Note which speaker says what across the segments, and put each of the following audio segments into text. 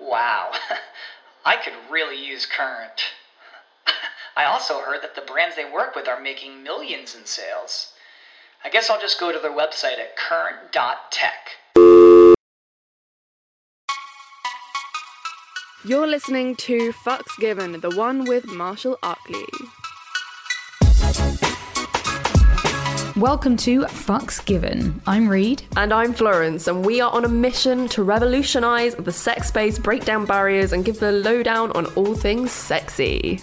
Speaker 1: Wow, I could really use Current. I also heard that the brands they work with are making millions in sales. I guess I'll just go to their website at current.tech.
Speaker 2: You're listening to Fucks Given, the one with Marshall Arkley.
Speaker 3: Welcome to Fucks Given. I'm Reed.
Speaker 2: And I'm Florence, and we are on a mission to revolutionise the sex space, break down barriers, and give the lowdown on all things sexy.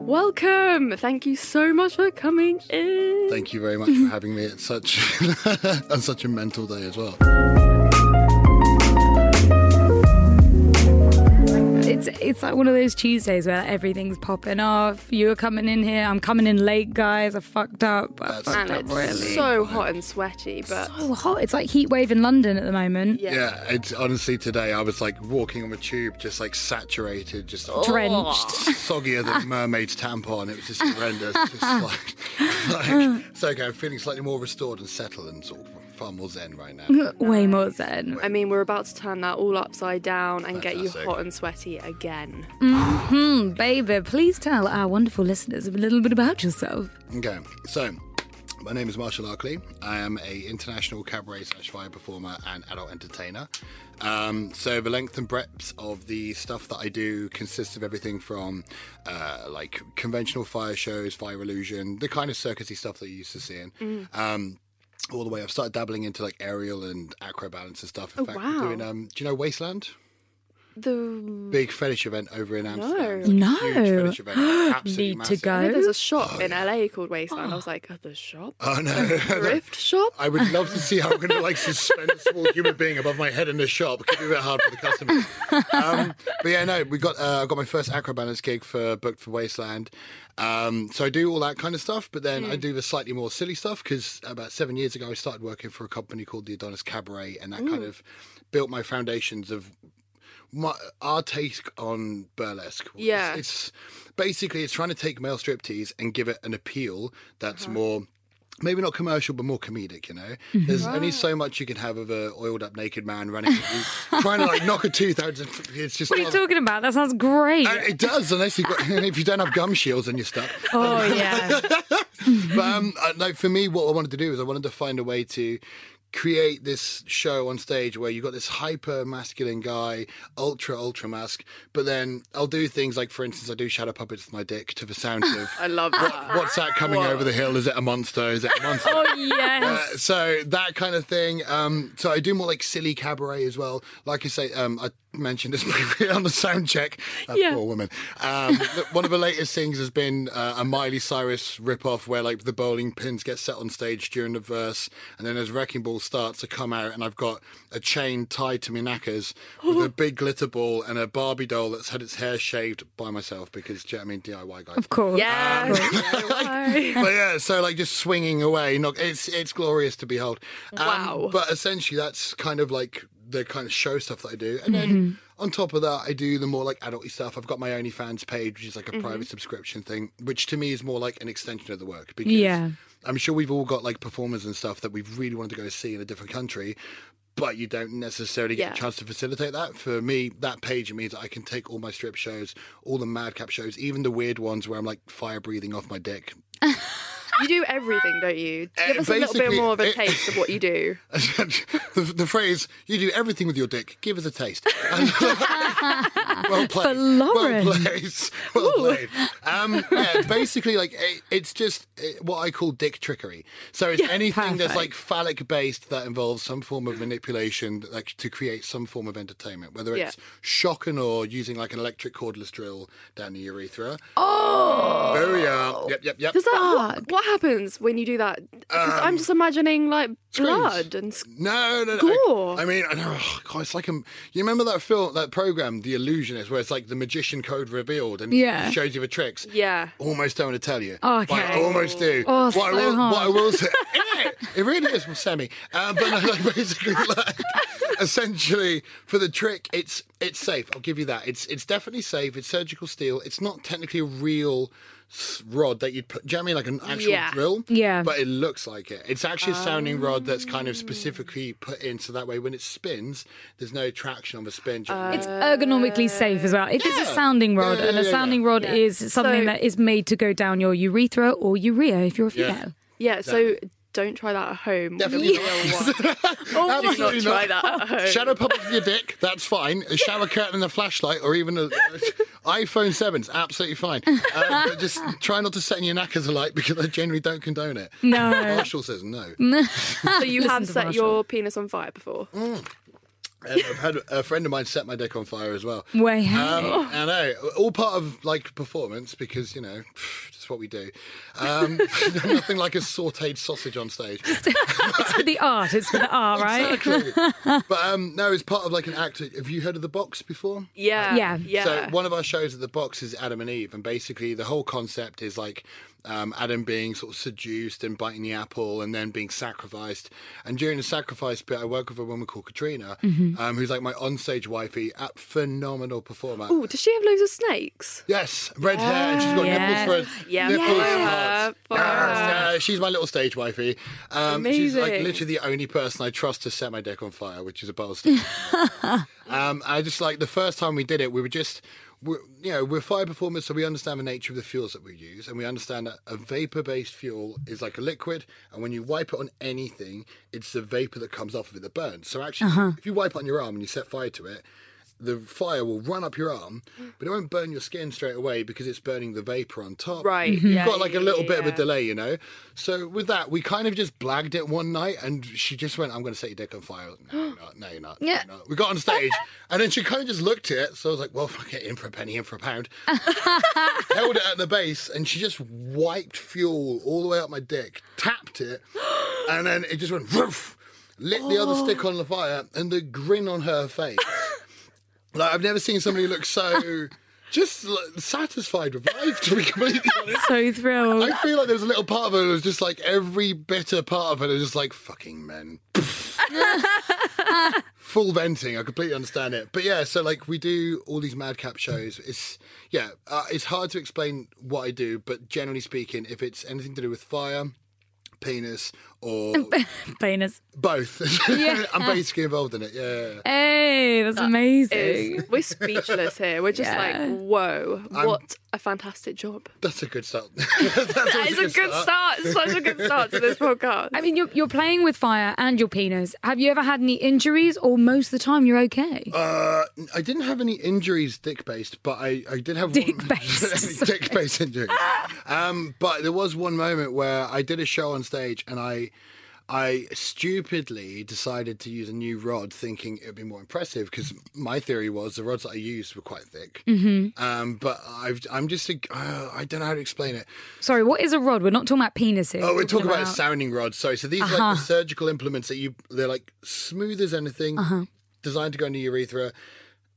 Speaker 2: Welcome! Thank you so much for coming in.
Speaker 4: Thank you very much for having me at such on such a mental day as well.
Speaker 3: It's it's like one of those Tuesdays where everything's popping off. You're coming in here. I'm coming in late, guys. I fucked up. I
Speaker 4: That's-
Speaker 3: fucked
Speaker 2: And
Speaker 3: up
Speaker 2: it's
Speaker 3: really.
Speaker 2: so hot and sweaty, but
Speaker 3: so hot. It's like heat wave in London at the moment.
Speaker 2: yeah.
Speaker 4: Yeah, it's honestly today I was like walking on the tube, just like saturated, just oh.
Speaker 3: Drenched.
Speaker 4: soggier than mermaid's tampon. It was just horrendous. just like, like, so okay, I'm feeling slightly more restored and settled and sort of far more zen right now.
Speaker 3: Way more zen.
Speaker 2: I mean, we're about to turn that all upside down and get you hot and sweaty again.
Speaker 3: Hmm, baby, please tell our wonderful listeners a little bit about yourself.
Speaker 4: Okay, so my name is Marshall Arkley. I am a international cabaret slash fire performer and adult entertainer. Um, so the length and breadth of the stuff that I do consists of everything from uh, like conventional fire shows, fire illusion, the kind of circusy stuff that you're used to seeing. Um, all the way, I've started dabbling into like aerial and acro balance and stuff. In
Speaker 2: Oh,
Speaker 4: fact,
Speaker 2: wow.
Speaker 4: doing um, do you know Wasteland?
Speaker 2: The
Speaker 4: Big fetish event over in Amsterdam.
Speaker 2: No.
Speaker 4: It's a Huge
Speaker 3: No.
Speaker 4: fetish event. Absolutely
Speaker 3: Need to
Speaker 4: massive.
Speaker 3: go.
Speaker 2: There's a shop in LA called Wasteland. I was like, oh, the shop?
Speaker 4: Oh no!
Speaker 2: Thrift shop?
Speaker 4: I would love to see how I'm going to like suspend a small human being above my head in the shop. It could be a bit hard for the customers. Um, but yeah, no, we got uh, I got my first acrobalance gig for booked for Wasteland. Um, so I do all that kind of stuff, but then I do the slightly more silly stuff because about seven years ago I started working for a company called the Adonis Cabaret, and that kind of built my foundations of my, our take on burlesque.
Speaker 2: Yeah.
Speaker 4: it's basically it's trying to take male striptease and give it an appeal that's
Speaker 2: Uh-huh.
Speaker 4: more maybe not commercial but more comedic you know there's only so much you can have of a oiled up naked man running trying to like knock a tooth out it's just
Speaker 3: What are you talking about? That sounds great.
Speaker 4: Uh, it does unless you've got if you don't have gum shields then you're stuck
Speaker 3: oh yeah.
Speaker 4: but um, uh, no, for me, what I wanted to do is I wanted to find a way to create this show on stage where you've got this hyper masculine guy, ultra ultra mask, but then I'll do things like, for instance, I do shadow puppets with my dick to the sound of.
Speaker 2: I love that.
Speaker 4: What's that coming over the hill? Is it a monster? Is it a monster?
Speaker 3: Oh yes.
Speaker 4: Uh, so that kind of thing. Um, so I do more like silly cabaret as well. Like I say, um, I mentioned this on the sound check. That
Speaker 3: Yeah.
Speaker 4: poor woman. Um, one of the latest things has been uh, a Miley Cyrus rip-off where like the bowling pins get set on stage during the verse, and then as Wrecking Ball starts to come out, and I've got a chain tied to my knackers with a big glitter ball and a Barbie doll that's had its hair shaved by myself because, do you know what I mean, DIY guy.
Speaker 3: of course.
Speaker 2: Yeah. Why?
Speaker 4: but yeah, so like just swinging away, not it's it's glorious to behold. Um,
Speaker 2: Wow.
Speaker 4: But essentially, that's kind of like the kind of show stuff that I do, and then mm-hmm. on top of that, I do the more like adulty stuff. I've got my OnlyFans page, which is like a mm-hmm. private subscription thing, which to me is more like an extension of the work. Because
Speaker 3: Yeah.
Speaker 4: I'm sure we've all got like performers and stuff that we've really wanted to go see in a different country. But you don't necessarily get
Speaker 2: Yeah.
Speaker 4: a chance to facilitate that. For me, that page means I can take all my strip shows, all the madcap shows, even the weird ones where I'm like fire breathing off my dick,
Speaker 2: You do everything, don't you?
Speaker 4: Uh,
Speaker 2: Give us a little bit more of a
Speaker 4: it-
Speaker 2: taste of what you do.
Speaker 4: the, the phrase "you do everything with your dick," give us a taste. well played.
Speaker 3: For Lauren.
Speaker 4: Well played. Well played. Um, yeah, basically, like it, it's just uh, what I call dick trickery. So it's anything that's like phallic based that involves some form of manipulation, like to create some form of entertainment, whether it's
Speaker 2: Yeah.
Speaker 4: shocking or using like an electric cordless drill down the urethra. Oh, there we are. Yep, yep, yep.
Speaker 2: Does that what, what happens when you do that? 'Cause I'm just imagining like
Speaker 4: screams.
Speaker 2: blood and
Speaker 4: No, no, no.
Speaker 2: Gore.
Speaker 4: I, I mean, I know, oh, God, it's like a. You remember that film, that program, The Illusionist, where it's like the magician code revealed and
Speaker 3: Yeah.
Speaker 4: shows you the tricks.
Speaker 2: yeah.
Speaker 4: Almost don't want to tell you.
Speaker 3: Okay.
Speaker 4: But I almost do.
Speaker 3: Oh,
Speaker 4: what, I
Speaker 3: so
Speaker 4: will,
Speaker 3: hard.
Speaker 4: what I will say, it? it really is well, semi. Uh, but no, like, basically, like, essentially, for the trick, it's it's safe. I'll give you that. It's it's definitely safe. It's surgical steel. It's not technically a real rod that you'd put. Do you know what I mean like an actual
Speaker 2: Yeah.
Speaker 4: drill?
Speaker 3: Yeah.
Speaker 4: But it looks like it. It's actually a sounding rod that's kind of specifically oh. put in so that way when it spins, there's no traction on the spin. Do you know what I mean?
Speaker 3: It's ergonomically safe as well. If it's a sounding rod,
Speaker 4: Yeah, yeah,
Speaker 3: and a
Speaker 4: yeah,
Speaker 3: sounding
Speaker 4: yeah.
Speaker 3: rod
Speaker 2: Yeah.
Speaker 3: is something
Speaker 2: So-
Speaker 3: that is made to go down your urethra or urea if you're a female.
Speaker 2: Yeah, so don't try that at home.
Speaker 4: Definitely
Speaker 2: The real one. Oh,
Speaker 4: Absolutely
Speaker 2: not try
Speaker 4: not.
Speaker 2: that at home.
Speaker 4: Shadow puppet with your dick, that's fine. A shower curtain and a flashlight, or even a, iPhone 7's absolutely fine. Uh, but just try not to set your knackers alight because I generally don't condone it.
Speaker 3: No.
Speaker 4: Marshall says no.
Speaker 2: So you have set
Speaker 3: Marshall.
Speaker 2: your penis on fire before?
Speaker 4: And I've had a friend of mine set my dick on fire as well.
Speaker 3: Way
Speaker 4: Um, I know, all part of like performance because you know, just what we do. Um, nothing like a sautéed sausage on stage.
Speaker 3: it's for the art. It's for the art, right?
Speaker 4: Exactly. but um, no, it's part of like an act. Have you heard of the box before?
Speaker 2: Yeah.
Speaker 3: Yeah.
Speaker 2: Yeah.
Speaker 4: So one of our shows at the box is Adam and Eve, and basically the whole concept is like um, Adam being sort of seduced and biting the apple, and then being sacrificed. And during the sacrifice bit, I work with a woman called Katrina, um, who's like my onstage wifey, a phenomenal performer.
Speaker 2: Oh, does she have loads of snakes?
Speaker 4: Yes, red hair, and she's got
Speaker 3: Yeah.
Speaker 4: nipples for
Speaker 2: Yeah,
Speaker 4: nipples
Speaker 2: follow
Speaker 4: and
Speaker 2: her,
Speaker 4: hearts.
Speaker 2: follow
Speaker 4: Yes,
Speaker 2: her.
Speaker 4: yeah, she's my little stage wifey. Um, she's like
Speaker 2: Amazing.
Speaker 4: literally the only person I trust to set my deck on fire, which is a bold step. um, I just like the first time we did it, we were just. We're, you know, we're fire performers, so we understand the nature of the fuels that we use, and we understand that a vapor-based fuel is like a liquid, and when you wipe it on anything, it's the vapor that comes off of it that burns. So actually, uh-huh. if you wipe it on your arm and you set fire to it, the fire will run up your arm, but it won't burn your skin straight away because it's burning the vapor on top.
Speaker 2: Right.
Speaker 4: You've
Speaker 2: Yeah,
Speaker 4: got like a little
Speaker 2: yeah,
Speaker 4: bit of a delay, you know. So with that, we kind of just blagged it one night, and she just went, "I'm going to set your dick on fire." No, you're not. No, you're not. No,
Speaker 3: Yeah.
Speaker 4: not. We got on stage, and then she kind of just looked at it. So I was like, "Well, fuck it, in for a penny, in for a pound." Held it at the base, and she just wiped fuel all the way up my dick, tapped it, and then it just went. Lit the other stick oh. on the fire, and the grin on her face. Like I've never seen somebody look so just like, satisfied with life. To be completely honest,
Speaker 3: So thrilled.
Speaker 4: I feel like there was a little part of it that was just like every bitter part of it was just like fucking men. Full venting. I completely understand it, but yeah. So like we do all these madcap shows. It's yeah. Uh, it's hard to explain what I do, but generally speaking, if it's anything to do with fire. Penis or
Speaker 3: Penis.
Speaker 4: both. I'm basically involved in it. Yeah.
Speaker 3: Hey, that's amazing.
Speaker 2: Is, we're speechless here. We're just
Speaker 3: Yeah.
Speaker 2: like, whoa, what a fantastic job.
Speaker 4: That's a good start. That's
Speaker 2: That
Speaker 4: always
Speaker 2: is a good start. Such a good start to this podcast.
Speaker 3: I mean, you're, you're playing with fire and your penis. Have you ever had any injuries, or most of the time you're okay?
Speaker 4: Uh, I didn't have any injuries dick based, but I, I did have
Speaker 3: Dick-based.
Speaker 4: dick based injuries. Um, but there was one moment where I did a show on stage and I I stupidly decided to use a new rod, thinking it would be more impressive because my theory was the rods that I used were quite thick. Mm-hmm. Um, but I've, I'm just a, uh, I don't know how to explain it.
Speaker 3: Sorry, what is a rod? We're not talking about penises.
Speaker 4: Oh, we're talking about, sounding rods. Sorry. So these are like the surgical implements that you, they're like smooth as anything, designed to go into urethra.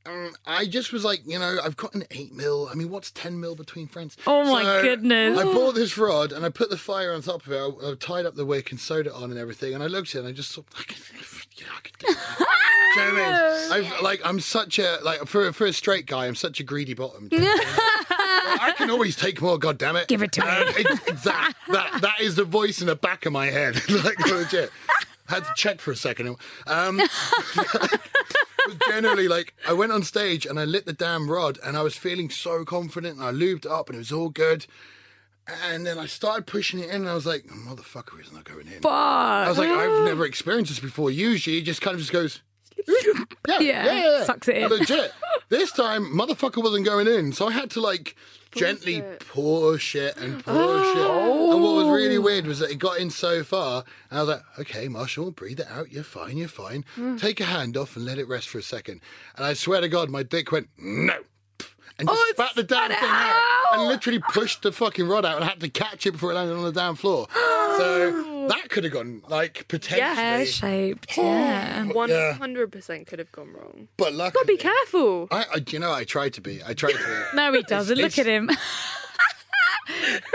Speaker 4: Um, I just was like, you know, I've got an eight mil. I mean, what's ten mil between friends?
Speaker 3: Oh my
Speaker 4: So
Speaker 3: goodness.
Speaker 4: I bought this rod and I put the fire on top of it. I, I tied up the wick and sewed it on and everything. And I looked at it and I just thought, I could, yeah, I could do that. Do you know what I mean? I've, like, I'm such a like for for a straight guy, I'm such a greedy bottom. You know I mean? I can always take more. God damn it!
Speaker 3: Give it to me.
Speaker 4: Ex- exact. That that is the voice in the back of my head. like legit. Had to check for a second. Um, generally, like I went on stage and I lit the damn rod and I was feeling so confident and I lubed up and it was all good. And then I started pushing it in, and I was like, "Motherfucker, is not going in."
Speaker 3: Fuck.
Speaker 4: I was like, "I've never experienced this before. Usually, it just kind of just goes." Yeah,
Speaker 3: Yeah, sucks it in.
Speaker 4: Legit. This time, motherfucker wasn't going in, so I had to like gently push it and push it. And what was really weird was that it got in so far, and I was like, "Okay, Marshall, breathe it out. You're fine. You're fine. Hmm. Take your hand off and let it rest for a second. And I swear to God, my dick went no. And just
Speaker 3: Oh,
Speaker 4: spat the damn thing out.
Speaker 3: out.
Speaker 4: and literally pushed the fucking rod out and had to catch it before it landed on the damn floor. so that could have gone like potentially.
Speaker 3: Pear shaped. Yeah.
Speaker 2: One
Speaker 4: Yeah.
Speaker 2: hundred percent could have gone wrong.
Speaker 4: But luckily,
Speaker 2: Gotta be careful.
Speaker 4: I, I, you know, I tried to be. I tried to.
Speaker 3: No, he doesn't. Look
Speaker 4: it's-
Speaker 3: at him.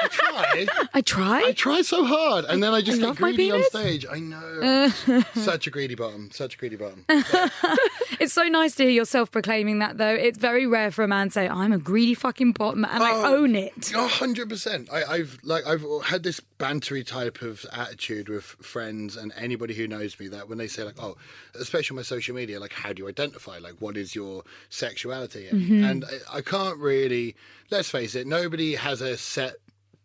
Speaker 4: I tried.
Speaker 3: I tried.
Speaker 4: I try so hard, and then I just
Speaker 3: I my
Speaker 4: greedy on stage. I know. such a greedy bottom. Such a greedy bottom.
Speaker 3: It's so nice to hear yourself proclaiming that, though. It's very rare for a man to say, "I'm a greedy fucking bottom," and I
Speaker 4: Oh.
Speaker 3: own it.
Speaker 4: Hundred percent. I- I've like I've had this bantery type of attitude with friends and anybody who knows me that when they say like, oh, especially on my social media, like, how do you identify? Like, what is your sexuality? Mm-hmm. And I, I can't really. Let's face it. Nobody has a set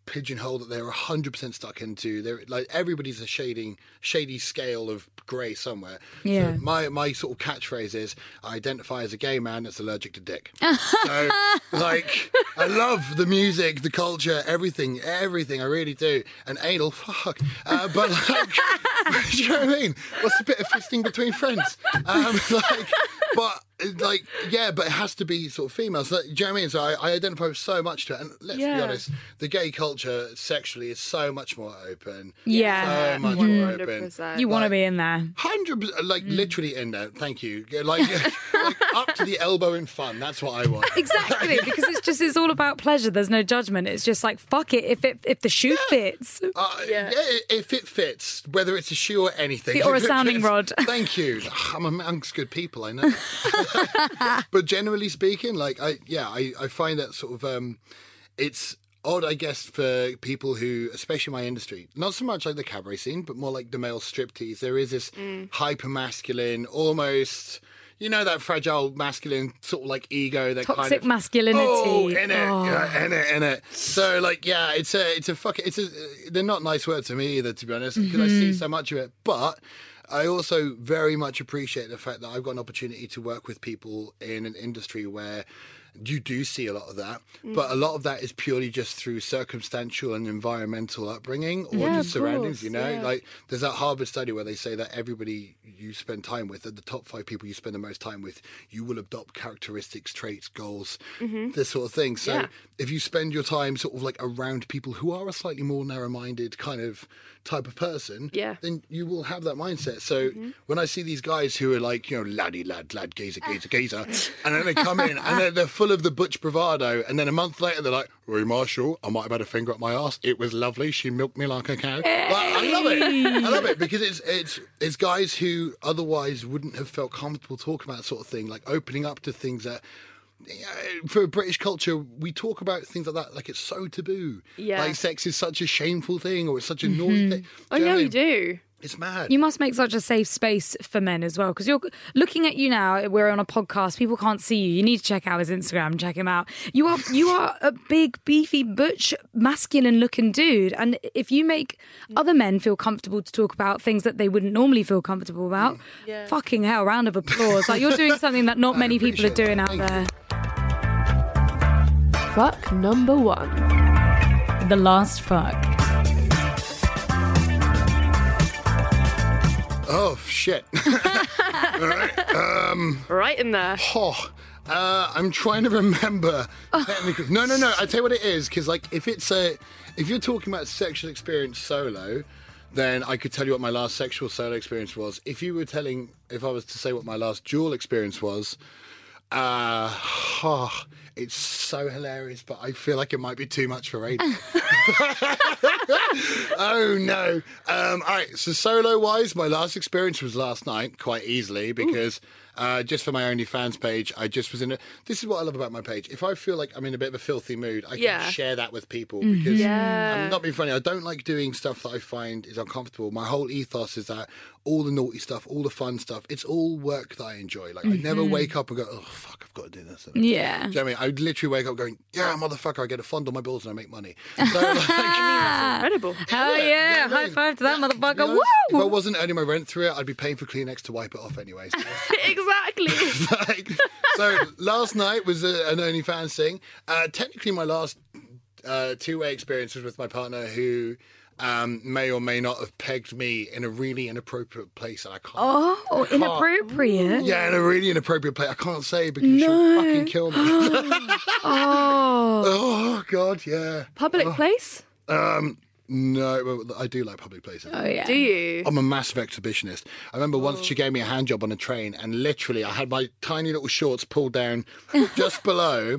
Speaker 4: pigeonhole that they're 100% stuck into. They're like everybody's a shading shady scale of grey somewhere.
Speaker 3: Yeah.
Speaker 4: so my my sort of catchphrase is i identify as a gay man that's allergic to dick. So like i love the music the culture everything everything i really do. And anal fuck. Uh, but like do you know what i mean? What's a bit of fisting between friends? Um, like but like yeah but it has to be sort of female so do you know what i mean so i, I identify so much to it and let's be honest the gay culture sexually is so much more open
Speaker 3: Yeah.
Speaker 4: so much
Speaker 2: One
Speaker 4: more open
Speaker 2: percent.
Speaker 3: You want to be in there.
Speaker 4: Hundred percent, like
Speaker 3: Mm.
Speaker 4: literally in there. Thank you. Like, like up to the elbow in fun. That's what I want.
Speaker 3: Exactly, because it's just it's all about pleasure. There's no judgment. It's just like fuck it. If it if the shoe fits,
Speaker 4: Uh, yeah. if it fits, whether it's a shoe or anything,
Speaker 3: Or a sounding
Speaker 4: fits-
Speaker 3: rod.
Speaker 4: Thank you. I'm amongst good people, I know. but generally speaking, like I, yeah, I, I find that sort of um, it's odd, I guess, for people who, especially my industry, not so much like the cabaret scene, but more like the male striptease. There is this
Speaker 3: Mm.
Speaker 4: hyper masculine, almost. You know that fragile masculine sort of like ego that kind
Speaker 3: Toxic
Speaker 4: of
Speaker 3: masculinity.
Speaker 4: Oh, in it,
Speaker 3: Oh.
Speaker 4: yeah, in it, in it. So like, yeah, it's a, it's a fucking, it's a. They're not nice words to me either, to be honest, because I see so much of it. But I also very much appreciate the fact that I've got an opportunity to work with people in an industry where you do see a lot of that, mm. but a lot of that is purely just through circumstantial and environmental upbringing or
Speaker 2: Yeah,
Speaker 4: just surroundings.
Speaker 2: course,
Speaker 4: you know,
Speaker 2: yeah.
Speaker 4: like there's that Harvard study where they say that everybody you spend time with, and the top five people you spend the most time with, you will adopt characteristics, traits, goals, mm-hmm. this sort of thing. So
Speaker 2: Yeah.
Speaker 4: if you spend your time sort of like around people who are a slightly more narrow-minded kind of type of person,
Speaker 2: Yeah.
Speaker 4: then you will have that mindset. So mm-hmm. when I see these guys who are like, you know, laddie, lad, lad, gazer, gazer, gazer, and then they come in and they're, they're full of the butch bravado, and then a month later they're like, Roy Marshall, I might have had a finger up my ass. It was lovely. She milked me like a cow. Like, I love it. I love it because it's it's it's guys who otherwise wouldn't have felt comfortable talking about sort of thing, like opening up to things that for British culture, we talk about things like that like it's so taboo.
Speaker 2: Yeah.
Speaker 4: Like sex is such a shameful thing or it's such a naughty mm-hmm. thing.
Speaker 2: Oh
Speaker 4: Do you know
Speaker 2: yeah,
Speaker 4: I
Speaker 2: we
Speaker 4: mean?
Speaker 2: do.
Speaker 4: It's mad.
Speaker 3: You must make such a safe space for men as well, because you're looking at you now. We're on a podcast; people can't see you. You need to check out his Instagram. Check him out. You are you are a big, beefy, butch, masculine-looking dude, and if you make other men feel comfortable to talk about things that they wouldn't normally feel comfortable about, mm. fucking hell, round of applause! Like you're doing something that not many people are doing
Speaker 4: that.
Speaker 3: out
Speaker 4: Thank
Speaker 3: there.
Speaker 2: Fuck number one.
Speaker 3: The last fuck.
Speaker 4: oh shit.
Speaker 2: Right in there.
Speaker 4: Oh, uh, I'm trying to remember. technically. No, no, no. I tell you what it is, because like if it's a, if you're talking about sexual experience solo, then I could tell you what my last sexual solo experience was. If you were telling, if I was to say what my last dual experience was, uh, oh, it's so hilarious, but I feel like it might be too much for radio. oh no! Um, all right, so solo wise, my last experience was last night, quite easily because uh, just for my OnlyFans page, I just was in a. This is what I love about my page. If I feel like I'm in a bit of a filthy mood, I can share that with people because
Speaker 2: Yeah.
Speaker 4: I'm not being funny. I don't like doing stuff that I find is uncomfortable. My whole ethos is that all the naughty stuff, all the fun stuff, it's all work that I enjoy. Like I never wake up and go, oh fuck, I've got to do this.
Speaker 3: Yeah.
Speaker 4: Do you know what I mean? I would literally wake up going, "Yeah, motherfucker, I get a fund on my bills and I make money." So, like,
Speaker 5: Incredible.
Speaker 3: Hell yeah!
Speaker 4: no,
Speaker 3: High five to that
Speaker 4: to be
Speaker 3: motherfucker!
Speaker 4: honest, If I wasn't earning my rent through it, I'd be paying for Kleenex to wipe it off anyways.
Speaker 5: exactly.
Speaker 4: like, so last night was a, an OnlyFans thing. Uh, technically, my last uh, two-way experience was with my partner who um, may or may not have pegged me in a really inappropriate place, and I can't.
Speaker 3: Oh, inappropriate.
Speaker 4: Yeah, in a really inappropriate place. I can't say because she'll fucking kill me.
Speaker 3: Oh,
Speaker 4: oh God, yeah.
Speaker 5: Public place?
Speaker 4: Um, no, well, I do like public places.
Speaker 3: oh yeah.
Speaker 5: Do you?
Speaker 4: I'm a massive exhibitionist. I remember once she gave me a hand job on a train, and literally I had my tiny little shorts pulled down just below.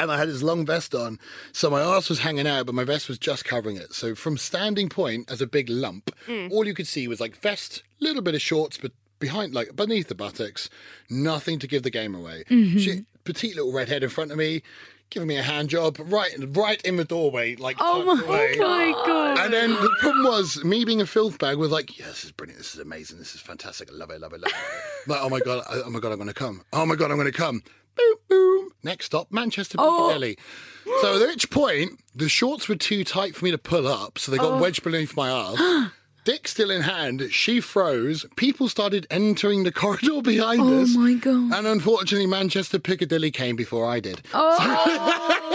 Speaker 4: And I had this long vest on, so my ass was hanging out, but my vest was just covering it. So from standing point as a big lump, mm. all you could see was like vest, little bit of shorts, but behind, like beneath the buttocks, nothing to give the game away. Mm-hmm. She, petite little redhead in front of me, giving me a hand job, right, right in the doorway, like
Speaker 3: Oh
Speaker 4: tucked away.
Speaker 5: Oh my god.
Speaker 4: And then the problem was me being a filth bag was like, yeah, this is brilliant, this is amazing, this is fantastic, I love it, love it, love it. like, oh my god, oh my god, I'm gonna come. Oh my god, I'm gonna come. Boom, boom. Next stop, Manchester Piccadilly. Oh. So at which point, the shorts were too tight for me to pull up, so they got oh. wedged beneath my ass. Dick still in hand, she froze. People started entering the corridor behind
Speaker 3: Oh
Speaker 4: us.
Speaker 3: Oh my God.
Speaker 4: And unfortunately, Manchester Piccadilly came before I did.
Speaker 3: Oh,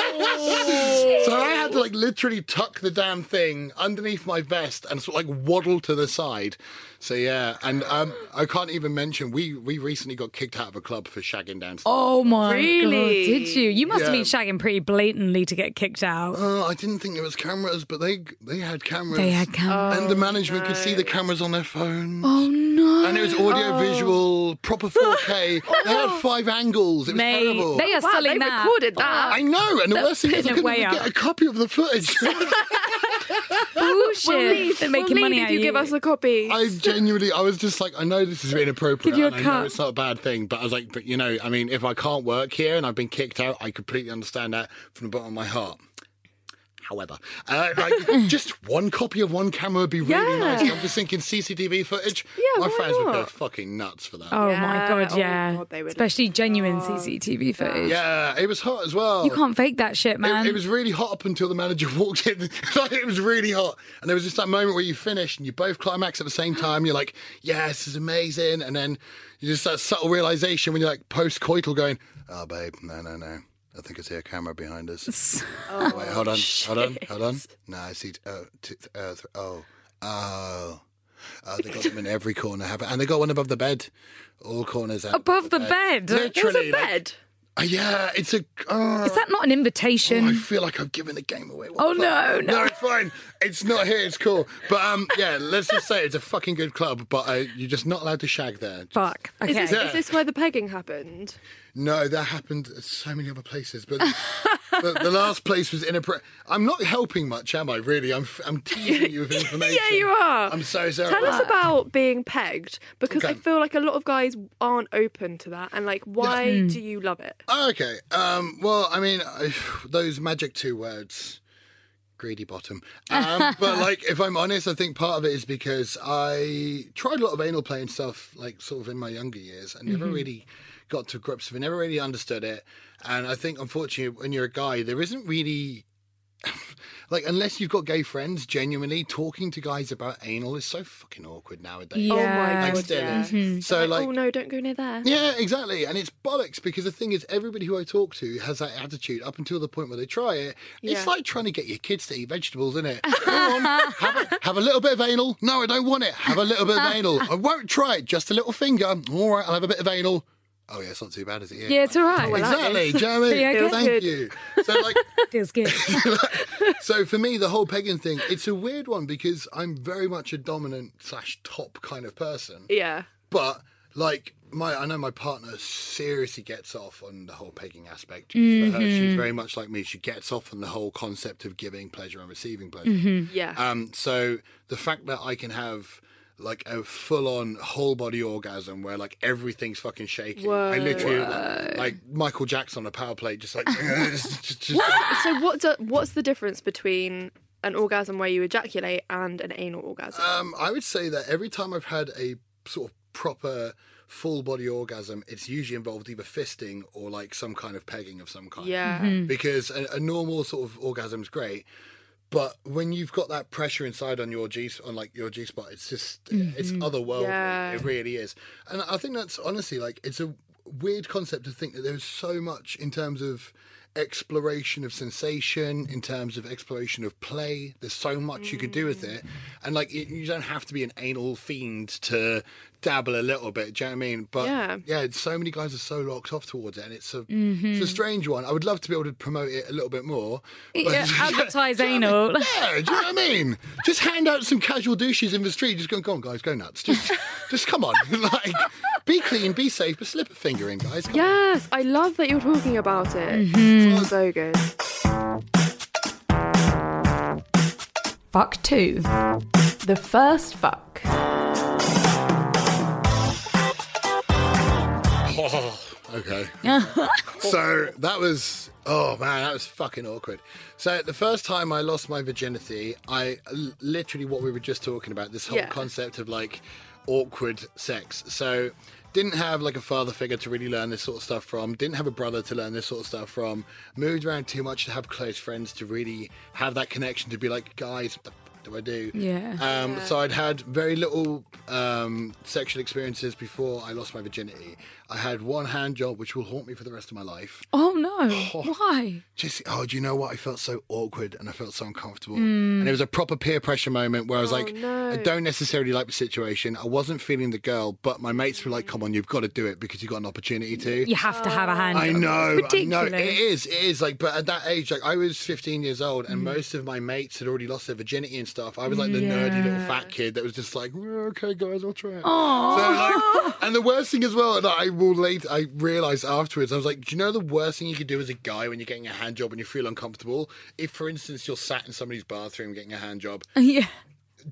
Speaker 4: So I had to like literally tuck the damn thing underneath my vest and sort of like waddle to the side. So yeah, and um, I can't even mention we we recently got kicked out of a club for shagging downstairs.
Speaker 3: oh my
Speaker 5: Really?
Speaker 3: god! Did you? You must have been shagging pretty blatantly to get kicked out.
Speaker 4: Uh, I didn't think there was cameras, but they they had cameras.
Speaker 3: They had cameras.
Speaker 4: and the management could see the cameras on their phones.
Speaker 3: Oh no!
Speaker 4: And it was audio visual, proper 4K. They had five angles. It was
Speaker 3: Mate,
Speaker 4: terrible.
Speaker 3: they are
Speaker 5: wow,
Speaker 3: selling
Speaker 5: they
Speaker 3: that.
Speaker 5: recorded that.
Speaker 4: I know, and the worst thing is I couldn't
Speaker 3: way
Speaker 4: even get a copy of the footage.
Speaker 3: Bullshit.
Speaker 5: We'll leave.
Speaker 3: They're
Speaker 5: we'll
Speaker 3: making money
Speaker 5: leave
Speaker 3: out
Speaker 5: if you
Speaker 3: of
Speaker 5: give us a copy.
Speaker 4: I genuinely, I was just like, I know this is inappropriate,
Speaker 3: Give you a
Speaker 4: and I know
Speaker 3: cut.
Speaker 4: it's not a bad thing, but I was like, but you know, I mean, if I can't work here and I've been kicked out, I completely understand that from the bottom of my heart. However, uh, like just one copy of one camera would be really
Speaker 5: Yeah.
Speaker 4: nice. I'm just thinking CCTV footage.
Speaker 5: Yeah,
Speaker 4: my
Speaker 5: why
Speaker 4: friends would go
Speaker 5: not?
Speaker 4: fucking nuts for that.
Speaker 3: Oh my
Speaker 5: Yeah.
Speaker 3: god!
Speaker 5: Oh,
Speaker 3: Yeah,
Speaker 5: God, they would.
Speaker 3: especially genuine CCTV footage.
Speaker 4: Yeah, it was hot as well.
Speaker 3: You can't fake that shit, man.
Speaker 4: It, it was really hot up until the manager walked in. like, it was really hot. And there was just that moment where you finish and you both climax at the same time. You're like, yeah, this is amazing. And then you just that subtle realization when you're like post coital going, oh, babe, no, no, no. I think I see a camera behind us. oh, wait, hold on, hold on, hold on. No, I see. Oh, two, uh, th- oh, oh. Oh, they got them in every corner, have it, and they got one above the bed. All corners out
Speaker 3: Above the bed.
Speaker 5: There's
Speaker 4: Literally,
Speaker 5: a
Speaker 4: like-
Speaker 5: bed.
Speaker 4: Uh, yeah, it's a. Uh,
Speaker 3: Is that not an invitation?
Speaker 4: Oh, I feel like I've given the game away. What
Speaker 3: Oh, no, no.
Speaker 4: no, it's fine. It's not here. It's cool. But um, yeah, let's just say it's a fucking good club. But uh, you're just not allowed to shag there.
Speaker 3: Fuck.
Speaker 5: Is this,
Speaker 4: Yeah.
Speaker 5: is this where the pegging happened?
Speaker 4: No, that happened at so many other places. But the, the last place was inappropriate. I'm not helping much, am I? Really, I'm I'm teasing you with information.
Speaker 5: Yeah, you are.
Speaker 4: I'm so sorry.
Speaker 5: Tell us about being pegged because I feel like a lot of guys aren't open to that. And like, why do you love it?
Speaker 4: Okay. Um, well, I mean, I, those magic two words, greedy bottom. Um, but like, if I'm honest, I think part of it is because I tried a lot of anal play and stuff, like sort of in my younger years, and never really got to grips with it. Never really understood it. And I think, unfortunately, when you're a guy, there isn't really. Like, unless you've got gay friends, genuinely talking to guys about anal is so fucking awkward nowadays.
Speaker 5: Oh
Speaker 3: Yeah.
Speaker 5: my
Speaker 4: Like,
Speaker 5: god,
Speaker 4: still
Speaker 5: yeah.
Speaker 4: is. Mm-hmm. So, like,
Speaker 5: oh no, don't go near there.
Speaker 4: yeah, exactly. And it's bollocks because the thing is, everybody who I talk to has that attitude up until the point where they try it. It's like trying to get your kids to eat vegetables, isn't it? Go on, have a, have a little bit of anal. No, I don't want it. Have a little bit of anal. I won't try it. Just a little finger. All right, I'll have a bit of anal. Oh, yeah, it's not too bad, is it?
Speaker 3: Yeah, it's all right.
Speaker 5: well,
Speaker 4: Exactly,
Speaker 5: is-
Speaker 4: do you know I mean?
Speaker 3: Yeah, I.
Speaker 4: Thank
Speaker 5: Good.
Speaker 4: you. So, like,
Speaker 3: Feels good.
Speaker 4: so for me, the whole pegging thing, it's a weird one because I'm very much a dominant slash top kind of person.
Speaker 5: Yeah.
Speaker 4: But like my, I know my partner seriously gets off on the whole pegging aspect. For her, she's very much like me. She gets off on the whole concept of giving pleasure and receiving pleasure.
Speaker 5: Yeah.
Speaker 4: Um, so the fact that I can have like a full-on whole body orgasm where like everything's fucking shaking. I literally like, like Michael Jackson on a power plate, just like. just- just- just-
Speaker 5: so what? Do, what's the difference between an orgasm where you ejaculate and an anal orgasm?
Speaker 4: Um, I would say that every time I've had a sort of proper full body orgasm, it's usually involved either fisting or like some kind of pegging of some kind.
Speaker 5: Yeah.
Speaker 4: Because a, a normal sort of orgasm is great. But when you've got that pressure inside on your G on like your G spot, it's just it's mm-hmm. otherworldly.
Speaker 5: Yeah.
Speaker 4: It really is. And I think that's honestly like it's a weird concept to think that there's so much in terms of exploration of sensation, in terms of exploration of play. There's so much you could do with it, mm. and like you, you don't have to be an anal fiend to dabble a little bit. Do you know what I mean? But
Speaker 5: Yeah.
Speaker 4: yeah, so many guys are so locked off towards it, and it's a it's a mm-hmm. strange one. I would love to be able to promote it a little bit more. but-
Speaker 3: Yeah, advertise
Speaker 4: Do you know I
Speaker 3: anal.
Speaker 4: mean? Yeah, do you know what I mean? Just hand out some casual douches in the street. Just go, go on, guys, go nuts. Just, just come on. like, be clean, be safe, but slip a finger in, guys. Come on.
Speaker 5: Yes, I love that you're talking about it.
Speaker 3: Mm-hmm.
Speaker 5: So good.
Speaker 2: Fuck two. The first fuck.
Speaker 4: Oh, okay. so that was oh man, that was fucking awkward. So the first time I lost my virginity, I literally what we were just talking about this whole
Speaker 5: Yeah.
Speaker 4: concept of like awkward sex. So didn't have like a father figure to really learn this sort of stuff from. Didn't have a brother to learn this sort of stuff from. Moved around too much to have close friends to really have that connection to be like, guys, what the fuck do I do?
Speaker 3: Yeah.
Speaker 4: Um, So I'd had very little um, sexual experiences before I lost my virginity. I had one hand job which will haunt me for the rest of my life.
Speaker 3: Oh no! Why?
Speaker 4: Just oh, do you know what? I felt so awkward and I felt so uncomfortable.
Speaker 3: Hmm.
Speaker 4: And it was a proper peer pressure moment where I was like,
Speaker 5: no.
Speaker 4: I don't necessarily like the situation. I wasn't feeling the girl, but my mates were like, "Come on, you've got to do it because you've got an opportunity to."
Speaker 3: You have to have a hand.
Speaker 4: I know, I know. It is, it is. Like, but at that age, like I was 15 years old,
Speaker 3: Mm.
Speaker 4: and most of my mates had already lost their virginity and stuff. I was like the nerdy little fat kid that was just like, "Well, okay, guys, I'll try it. So, like, and the worst thing as well that I will later, I realized afterwards, I was like, do you know the worst thing you could do as a guy when you're getting a hand job and you feel uncomfortable? If, for instance, you're sat in somebody's bathroom getting a hand job,
Speaker 3: Yeah.